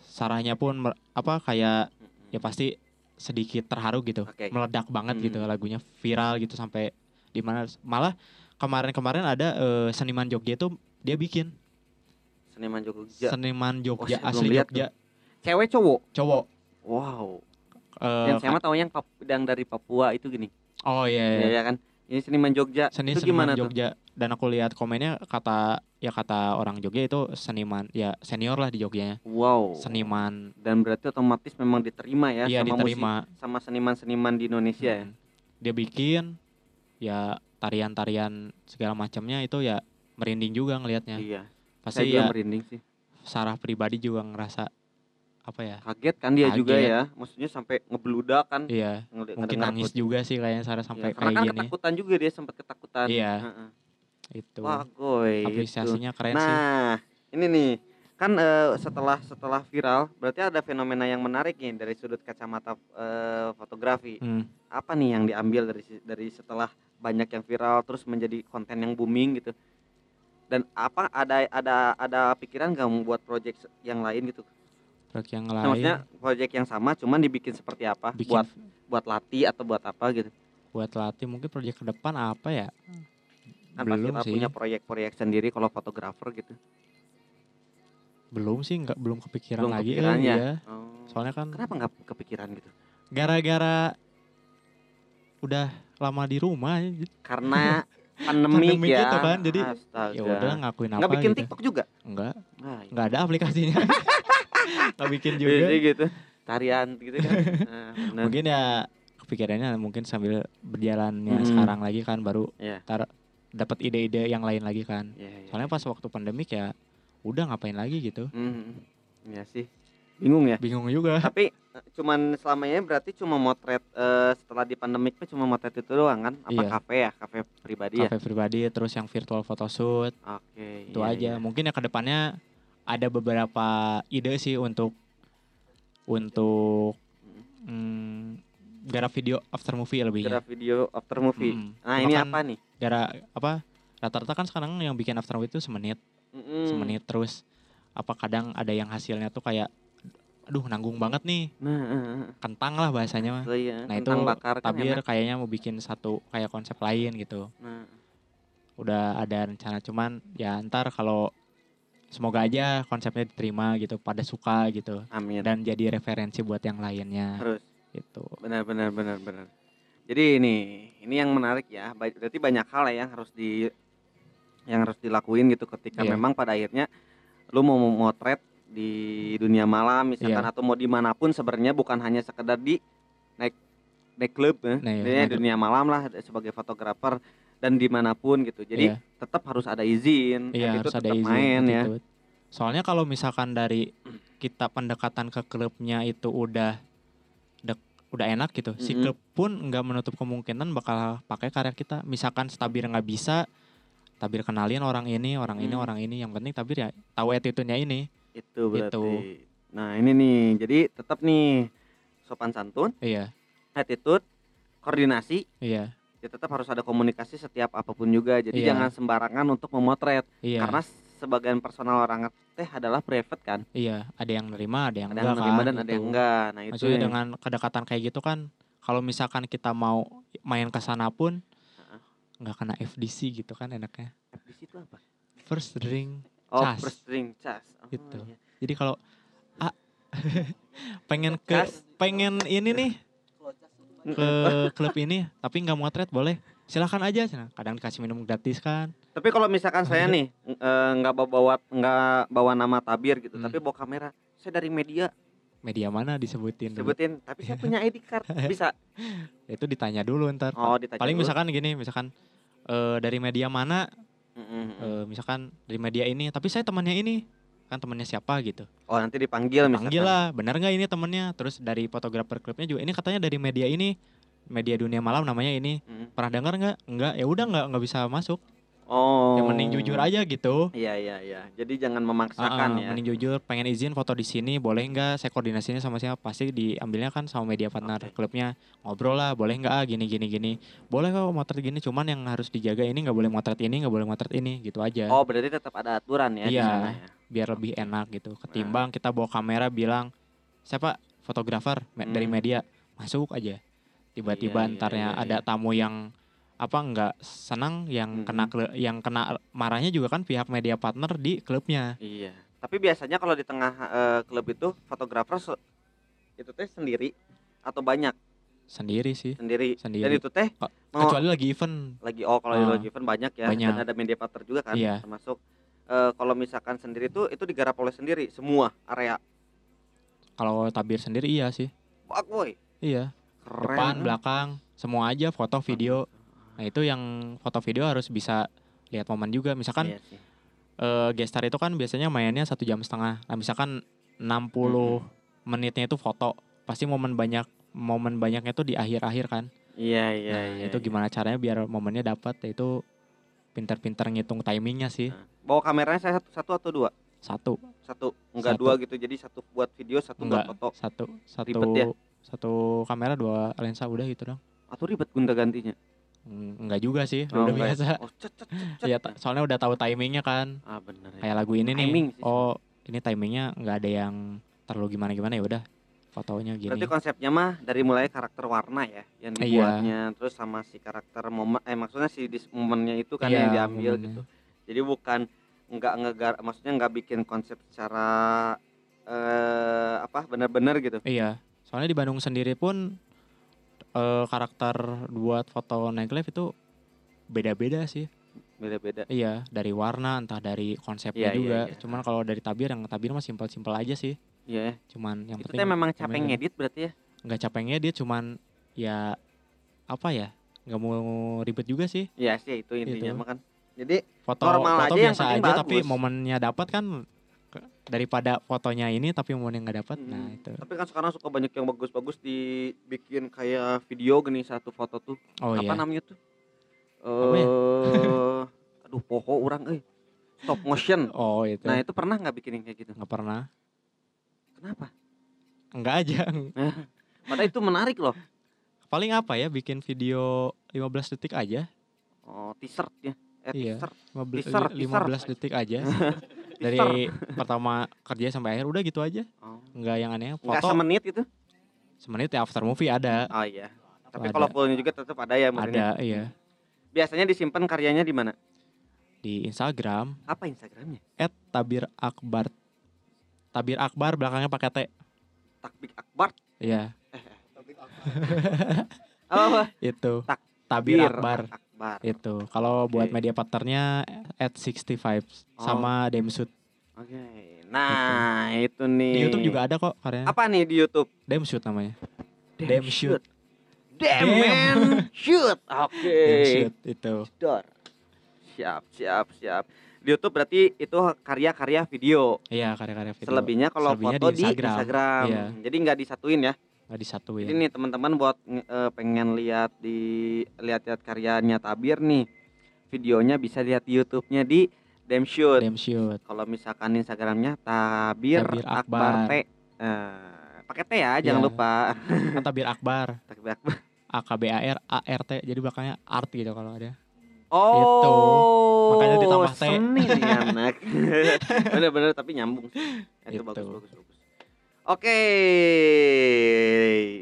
sarahnya pun apa kayak Mm, ya pasti sedikit terharu gitu Oke. meledak banget gitu Hmm. lagunya viral gitu sampai di mana malah kemarin-kemarin ada eh, seniman Jogja itu dia bikin Seniman Jogja. seniman Jogja belum asli Jogja Cewek cowok. cowok Wow. Eh, yang saya mah tahu yang Pap- yang dari Papua itu gini. oh iya, iya. Iya ya kan? Ini seniman Jogja. seni itu seniman gimana tuh? Jogja dan aku lihat komennya kata ya kata orang Jogja itu seniman ya senior lah di Jogjanya Wow. seniman Dan berarti otomatis memang diterima ya iya sama diterima musik, sama seniman-seniman di Indonesia ya. Mm. dia bikin ya tarian-tarian segala macamnya itu ya merinding juga ngelihatnya Iya. Saya pasti juga ya merinding sih. Sarah pribadi juga ngerasa apa ya Kaget kan dia juga Kaget. ya. Maksudnya sampai ngebeludak kan. iya mungkin nangis juga sih kayaknya Sarah Iya, sampai karena kayak kan gini ketakutan juga dia sempat ketakutan. Iya. Heeh. itu Wah, goy. gitu. apresiasinya keren sih Nah, ini nih kan eh, setelah setelah viral berarti ada fenomena yang menarik nih dari sudut kacamata eh, fotografi. Hmm. Apa nih yang diambil dari dari setelah banyak yang viral terus menjadi konten yang booming gitu. Dan apa ada ada ada pikiran nggak membuat project se- yang lain gitu? Track yang Nah, lain maksudnya project yang sama cuman dibikin seperti apa? bikin Buat buat latih atau buat apa gitu? buat latih mungkin proyek ke depan apa ya Kan pasti belum kita sih punya proyek-proyek sendiri kalau fotografer gitu. belum sih nggak belum kepikiran Belum lagi kepikiran eh, ya? Oh. soalnya kan Kenapa nggak kepikiran gitu? gara-gara udah lama di rumah Karena pandemi Pandemi ya. gitu kan, jadi ya udah ngakuin apa Nggak bikin gitu TikTok juga? enggak Nah, iya. nggak ada aplikasinya nggak bikin juga Jadi gitu. Tarian gitu kan. Nah, bener. mungkin ya kepikirannya mungkin sambil berjalannya Mm-mm. sekarang lagi kan baru Iya. tar dapat ide-ide yang lain lagi kan Iya, iya. soalnya pas waktu pandemik ya udah ngapain lagi gitu Hmm, Iya sih. Bingung ya. bingung juga Tapi eh, cuman selamanya berarti cuma motret eh, setelah di pandemik tuh cuma motret itu doang kan? Apa Iya. kafe ya? Kafe pribadi ya? kafe pribadi terus yang virtual photoshoot Oke. itu iya, aja iya. mungkin ya ke depannya ada beberapa ide sih untuk untuk hmm, garap video after movie lebih Gerak video after movie. Mm. Nah, ini Bahkan apa nih? gara apa rata-rata kan sekarang yang bikin after movie itu semenit Mm-mm. semenit terus apa kadang ada yang hasilnya tuh kayak aduh nanggung banget nih Nah, eh, eh. kentang lah bahasanya mah iya, nah itu bakar kan tabir enak. kayaknya mau bikin satu kayak konsep lain gitu Nah, udah ada rencana cuman ya ntar kalau semoga aja konsepnya diterima gitu pada suka gitu amin. dan jadi referensi buat yang lainnya Harus gitu benar benar benar benar. Jadi ini ini yang menarik ya. Berarti banyak hal ya yang harus di yang harus dilakuin gitu ketika Iya. memang pada akhirnya lu mau memotret di dunia malam misalkan Iya. atau mau di mana pun sebenarnya bukan hanya sekedar di naik naik klub ya, Nah, naik klub. dunia malam lah sebagai fotografer dan di mana pun gitu. Jadi Iya. tetap harus ada izin, kayak gitu harus ada tetap izin main ya. gitu. Soalnya kalau misalkan dari kita pendekatan ke klubnya itu udah dek, udah enak gitu, si Mhm. klub pun nggak menutup kemungkinan bakal pakai karya kita. Misalkan tabir nggak bisa, tabir kenalin orang ini, orang ini, Hmm. orang ini. Yang penting tabir ya tahu attitude-nya ini. Itu berarti. Gitu. Nah, ini nih. Jadi tetap nih sopan santun, Iya, attitude, koordinasi, iya, ya tetap harus ada komunikasi setiap apa pun juga. Jadi Iya. jangan sembarangan untuk memotret iya. karena sebagian personal orang teh adalah private kan. Iya, ada yang nerima, ada yang Ada yang enggak kan. dan ada yang gitu. enggak. Nah, itu Maksudnya yang- dengan kedekatan kayak gitu kan, kalau misalkan kita mau main ke sana pun nggak kena FDC gitu kan enaknya. FDC itu apa? First ring. Oh, Cas. first string cas. Oh, Gitu. iya. Jadi kalau ah, pengen ke Cas. pengen ini nih ke klub ini tapi nggak trade boleh. Silakan aja kadang dikasih minum gratis kan. Tapi kalau misalkan saya nih eh, nggak bawa bawa nggak bawa nama tabir gitu, Hmm. tapi bawa kamera, saya dari media. Media mana disebutin dulu. sebutin, tapi saya punya ID card, bisa. itu ditanya dulu ntar. Oh, ditanya paling dulu. misalkan gini misalkan eh, dari media mana? Mm, eh, misalkan dari media ini. Tapi saya temannya ini kan temannya siapa gitu. Oh, nanti dipanggil misalkan. panggil lah benar nggak ini temennya? Terus dari fotografer klubnya juga ini katanya dari media ini media dunia malam namanya ini. Mm. pernah dengar nggak? Nggak ya udah nggak nggak bisa masuk Oh. yang mending jujur aja gitu Iya, iya, iya. Jadi jangan memaksakan ah, ya. mending jujur pengen izin foto di sini boleh nggak saya koordinasinya sama siapa pasti diambilnya kan sama media partner Oke. klubnya ngobrol lah boleh nggak ah, gini gini gini boleh kok motret gini cuman yang harus dijaga ini nggak boleh motret ini nggak boleh motret ini gitu aja Oh, berarti tetap ada aturan ya di Iya. sana ya. biar lebih enak gitu Nah. ketimbang kita bawa kamera bilang siapa fotografer me- dari Hmm. media masuk aja tiba-tiba Iya, iya, antarnya iya, ada iya. tamu yang apa nggak senang yang Mm-mm. kena yang kena marahnya juga kan pihak media partner di klubnya Iya. Tapi biasanya kalau di tengah eh, klub itu fotografer se- itu teh sendiri atau banyak sendiri sih sendiri. Dan sendiri itu teh mau kecuali lagi event lagi oh kalau Ah, lagi event banyak ya banyak. dan ada media partner juga kan Iya. termasuk eh, kalau misalkan sendiri tuh itu digarap oleh sendiri semua area. kalau tabir sendiri iya sih boy. iya Keren. depan belakang semua aja foto video nah itu yang foto video harus bisa lihat momen juga misalkan Iya sih. eh gestar itu kan biasanya mainnya satu jam setengah. Nah misalkan 60 menitnya itu foto, pasti momen banyak momen banyaknya itu di akhir-akhir kan. Iya, iya, nah iya. itu iya. gimana caranya biar momennya dapat ya itu pinter-pinter ngitung timingnya sih. Nah, Bawa kameranya saya satu, satu atau dua? Satu, Satu, enggak Satu. dua gitu. Jadi satu buat video, satu enggak buat foto. satu, satu, Ribet ya? satu kamera dua lensa udah gitu dong. Atau ribet gonta gantinya. Enggak juga sih, Oh, udah enggak biasa. Oh, cet, cet, cet. Ya soalnya udah tahu timingnya kan. Ah, bener ya. Kayak lagu ini nih. Timing sih Oh, ini timingnya nggak ada yang terlalu gimana-gimana ya udah fotonya gini. Berarti konsepnya mah dari mulai karakter warna ya yang Iya. dibuatnya, terus sama si karakter momen, eh maksudnya si dis momennya itu kan Iya, yang diambil momennya. gitu. Jadi bukan nggak ngegar, maksudnya nggak bikin konsep secara eh apa benar-benar gitu. Iya, soalnya di Bandung sendiri pun eh, karakter buat foto nightlife itu beda-beda sih. Beda-beda. Iya, dari warna entah dari konsepnya Iya, iya, juga. iya. Cuman kalau dari tabir yang tabir mah simpel-simpel aja sih. Iya. Cuman yang Itu penting memang capek ngedit berarti ya. nggak capek ngedit, cuman ya apa ya? nggak mau ribet juga sih. Iya sih itu intinya Itu. mah kan. Jadi Foto Normal foto aja yang biasa penting aja tapi bagus. momennya dapat kan daripada fotonya ini tapi momennya nggak dapat. Nah, Hmm. itu. tapi kan sekarang suka banyak yang bagus-bagus dibikin kayak video gini satu foto tuh. Oh apa iya. namanya tuh? Ya? Eh, aduh poho orang eh stop motion. Oh, itu. Nah, itu pernah nggak bikin yang kayak gitu? nggak pernah. Kenapa? Enggak aja. Padahal itu menarik loh. Paling apa ya bikin video 15 detik aja. Oh, teaser ya. Eh, Iya. teaser. 15, Teaser, li- teaser. 15 detik aja. Dari pertama kerja sampai akhir udah gitu aja. Oh. Enggak yang aneh. Enggak Foto semenit gitu? semenit ya after movie ada. Oh iya. Tapi kalau fullnya juga tetap ada ya maksudnya. Ada iya. Biasanya disimpan karyanya di mana? Di Instagram Apa Instagramnya? @tabir akbar. Tabir akbar belakangnya pakai T. Takbik Akbar. Iya, Apa? apa? itu. Tak- Tabir akbar. Akbar. Itu. Kalau buat Oke. media partnernya at 65 Oh. sama Demsut. Oke. Nah, itu nih. Di YouTube juga ada kok karyanya. Apa nih di YouTube? Damn shoot namanya. Damn shoot. Damn, Damn. man. Shoot. Oke. Damn shoot itu. Dor. Siap, siap, siap. Di YouTube berarti itu karya-karya video. Iya karya-karya video. Selebihnya kalau Selebihnya foto di di Instagram. Instagram. Iya. Jadi nggak disatuin ya. Nggak disatuin. Nih teman-teman buat eh, pengen lihat di lihat-lihat karyanya Tabir nih. Videonya bisa lihat di YouTube-nya di Damn Shoot. Damn shoot. Kalau misalkan Instagramnya Tabir, Tabir Akbar Akbar. T. Eh, pakai T ya, jangan Iya. lupa. Kata Bir Akbar. Tabir Akbar. A K B A R A R T. Jadi belakangnya art gitu kalau ada. Oh, Makanya ditambah T. Seni nih anak. Bener-bener tapi nyambung. Itu Gitu. bagus bagus bagus. Oke,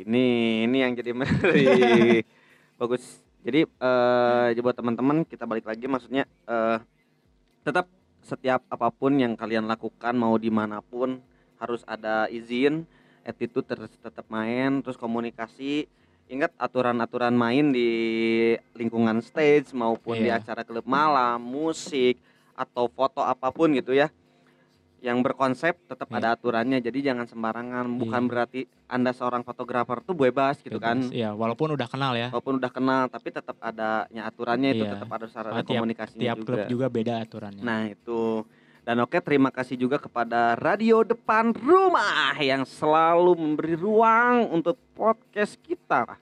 nih ini yang jadi menarik. bagus. Jadi eh buat teman-teman kita balik lagi maksudnya eh tetap setiap apa pun yang kalian lakukan mau di mana pun harus ada izin, attitude terus tetap main, terus komunikasi. Ingat aturan-aturan main di lingkungan stage maupun di Iya. acara klub malam, musik atau foto apa pun gitu ya. Yang berkonsep tetap Iya. ada aturannya. Jadi jangan sembarangan. Bukan Iya. berarti Anda seorang fotografer tuh bebas gitu kan. Bebas. Iya, walaupun udah kenal ya. Walaupun udah kenal tapi tetap adanya aturannya itu Iya. tetap ada Soalnya tiap- komunikasinya Tiap juga. klub juga beda aturannya. Nah itu dan oke terima kasih juga kepada Radio Depan Rumah yang selalu memberi ruang untuk podcast kita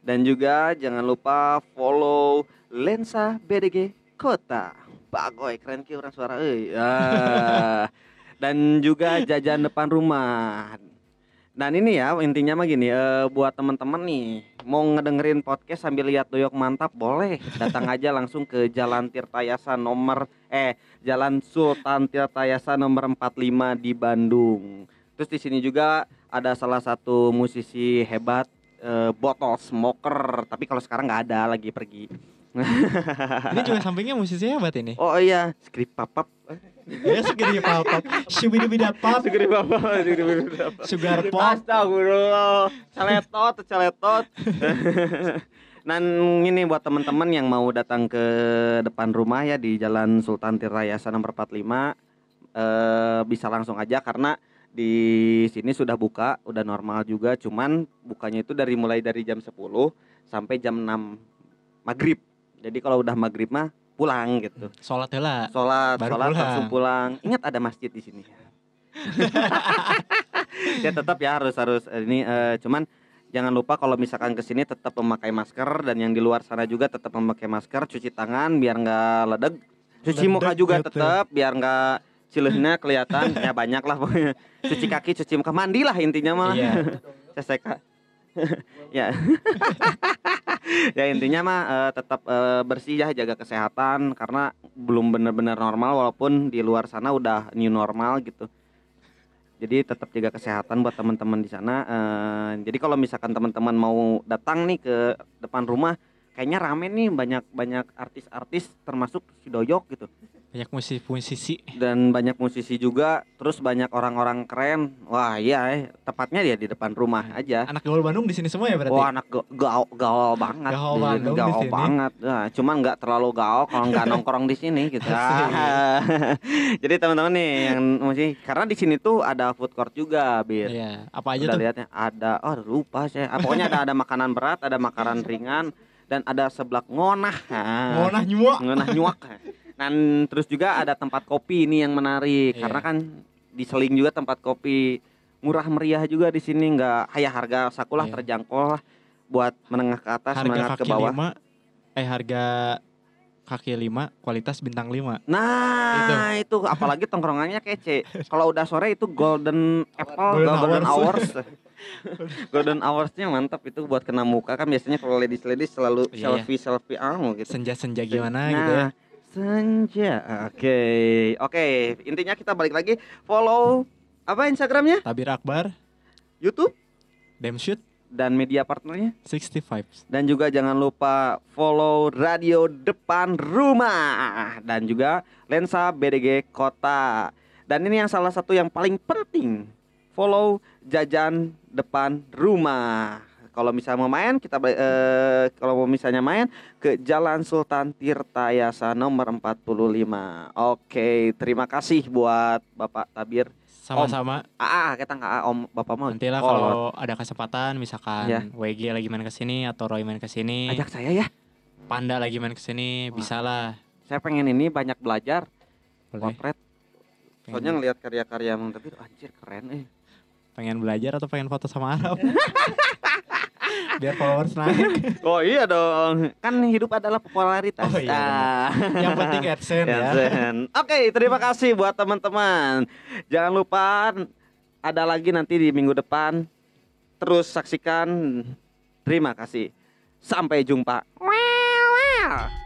dan juga jangan lupa follow Lensa BDG Kota. Bagoy keren ki orang suara euy. Dan juga jajan depan rumah. Dan ini ya intinya mah gini eh, buat teman-teman nih mau ngedengerin podcast sambil lihat doyok mantap boleh datang aja langsung ke Jalan Tirtayasa nomor eh Jalan Sultan Tirtayasa nomor 45 di Bandung. Terus di sini juga ada salah satu musisi hebat eh, botol smoker tapi kalau sekarang nggak ada lagi pergi. Ini juga sampingnya musisi hebat ini. Oh iya, skrip papap. Ya. Skrip papap, skrip papap. Sugar pop. Astagfirullah. Celetot, celetot. Dan ini buat teman-teman yang mau datang ke depan rumah ya di Jalan Sultan Tirayasa nomor 45 eh, bisa langsung aja karena di sini sudah buka, udah normal juga, cuman bukanya itu dari mulai dari jam 10 sampai jam 6 maghrib. Jadi kalau udah maghrib mah pulang gitu. Sholat heula. Sholat, Baru sholat pulang. langsung pulang. Ingat ada masjid di sini. ya tetap ya harus harus eh, ini eh, cuman jangan lupa kalau misalkan ke sini tetap memakai masker dan yang di luar sana juga tetap memakai masker, cuci tangan biar nggak ledeg. Cuci muka juga gitu. tetap biar nggak cilehnya kelihatan ya banyak lah pokoknya. Cuci kaki, cuci muka, mandilah intinya mah. Iya. ya. ya intinya mah eh, tetap eh, bersih ya jaga kesehatan karena belum benar-benar normal walaupun di luar sana udah new normal gitu. Jadi tetap jaga kesehatan buat teman-teman di sana. Eh, jadi kalau misalkan teman-teman mau datang nih ke depan rumah, kayaknya rame nih banyak banyak artis-artis termasuk si Doyok gitu Banyak musisi-musisi. dan banyak musisi juga. Terus banyak orang-orang keren. Wah iya, eh, tepatnya dia di depan rumah aja. Anak gaul Bandung di sini semua ya berarti. Wah anak ga- gaul gaul banget, Gaul di Bandung di gaul sini. banget. Nah, cuman nggak terlalu gaul kalau nggak nongkrong di sini gitu. Jadi teman-teman nih yang masih karena di sini tuh ada food court juga, bir. Iya. Apa aja Udah tuh? lihatnya ada, oh lupa saya. Ah, pokoknya ada ada makanan berat, ada makanan ringan, dan ada seblak ngonah. Ah. Ngonah nyuak. ngonah nyuak. Dan terus juga ada tempat kopi ini yang menarik Iya. karena kan di Seling juga tempat kopi murah meriah juga di sini nggak kayak harga sakulah Iya. terjangkau lah buat menengah ke atas Harga menengah ke kaki bawah. lima. Eh harga kaki lima kualitas bintang lima. Nah itu. apalagi tongkrongannya kece. Kalau udah sore itu golden apple, Golden golden, hours. hours. golden hoursnya mantap itu buat kena muka kan biasanya kalau ladies ladies selalu Iya. selfie selfie anu gitu. Senja-senja gimana nah, gitu ya. Senja. Oke. Oke, intinya kita balik lagi follow apa Instagramnya? Tabir Akbar, YouTube Damn Shoot, dan media partnernya 65. dan juga jangan lupa follow radio depan rumah dan juga lensa BDG Kota. Dan ini yang salah satu yang paling penting follow jajan depan rumah. Kalau misalnya mau main kita eh, kalau mau misalnya main ke Jalan Sultan Tirtayasa nomor 45. Oke, terima kasih buat Bapak Tabir. Sama-sama. Ah, ah, kita nggak ah, Om Bapak mau. Nanti lah Oh, kalau ada kesempatan misalkan Iya. WG lagi main ke sini atau Roy main ke sini, ajak saya ya. Panda lagi main ke sini, Wah. bisa lah. Saya pengen ini banyak belajar Boleh. potret. Soalnya ngelihat karya-karya Mang Tabir, anjir keren eh. pengen belajar atau pengen foto sama Arab? Biar followers naik. Oh iya dong, kan hidup adalah popularitas. Oh iya, Ah. Yang penting AdSense ya. Jansen. Oke, terima kasih buat teman-teman. Jangan lupa ada lagi nanti di minggu depan. Terus saksikan. Terima kasih. Sampai jumpa. Wow, wow.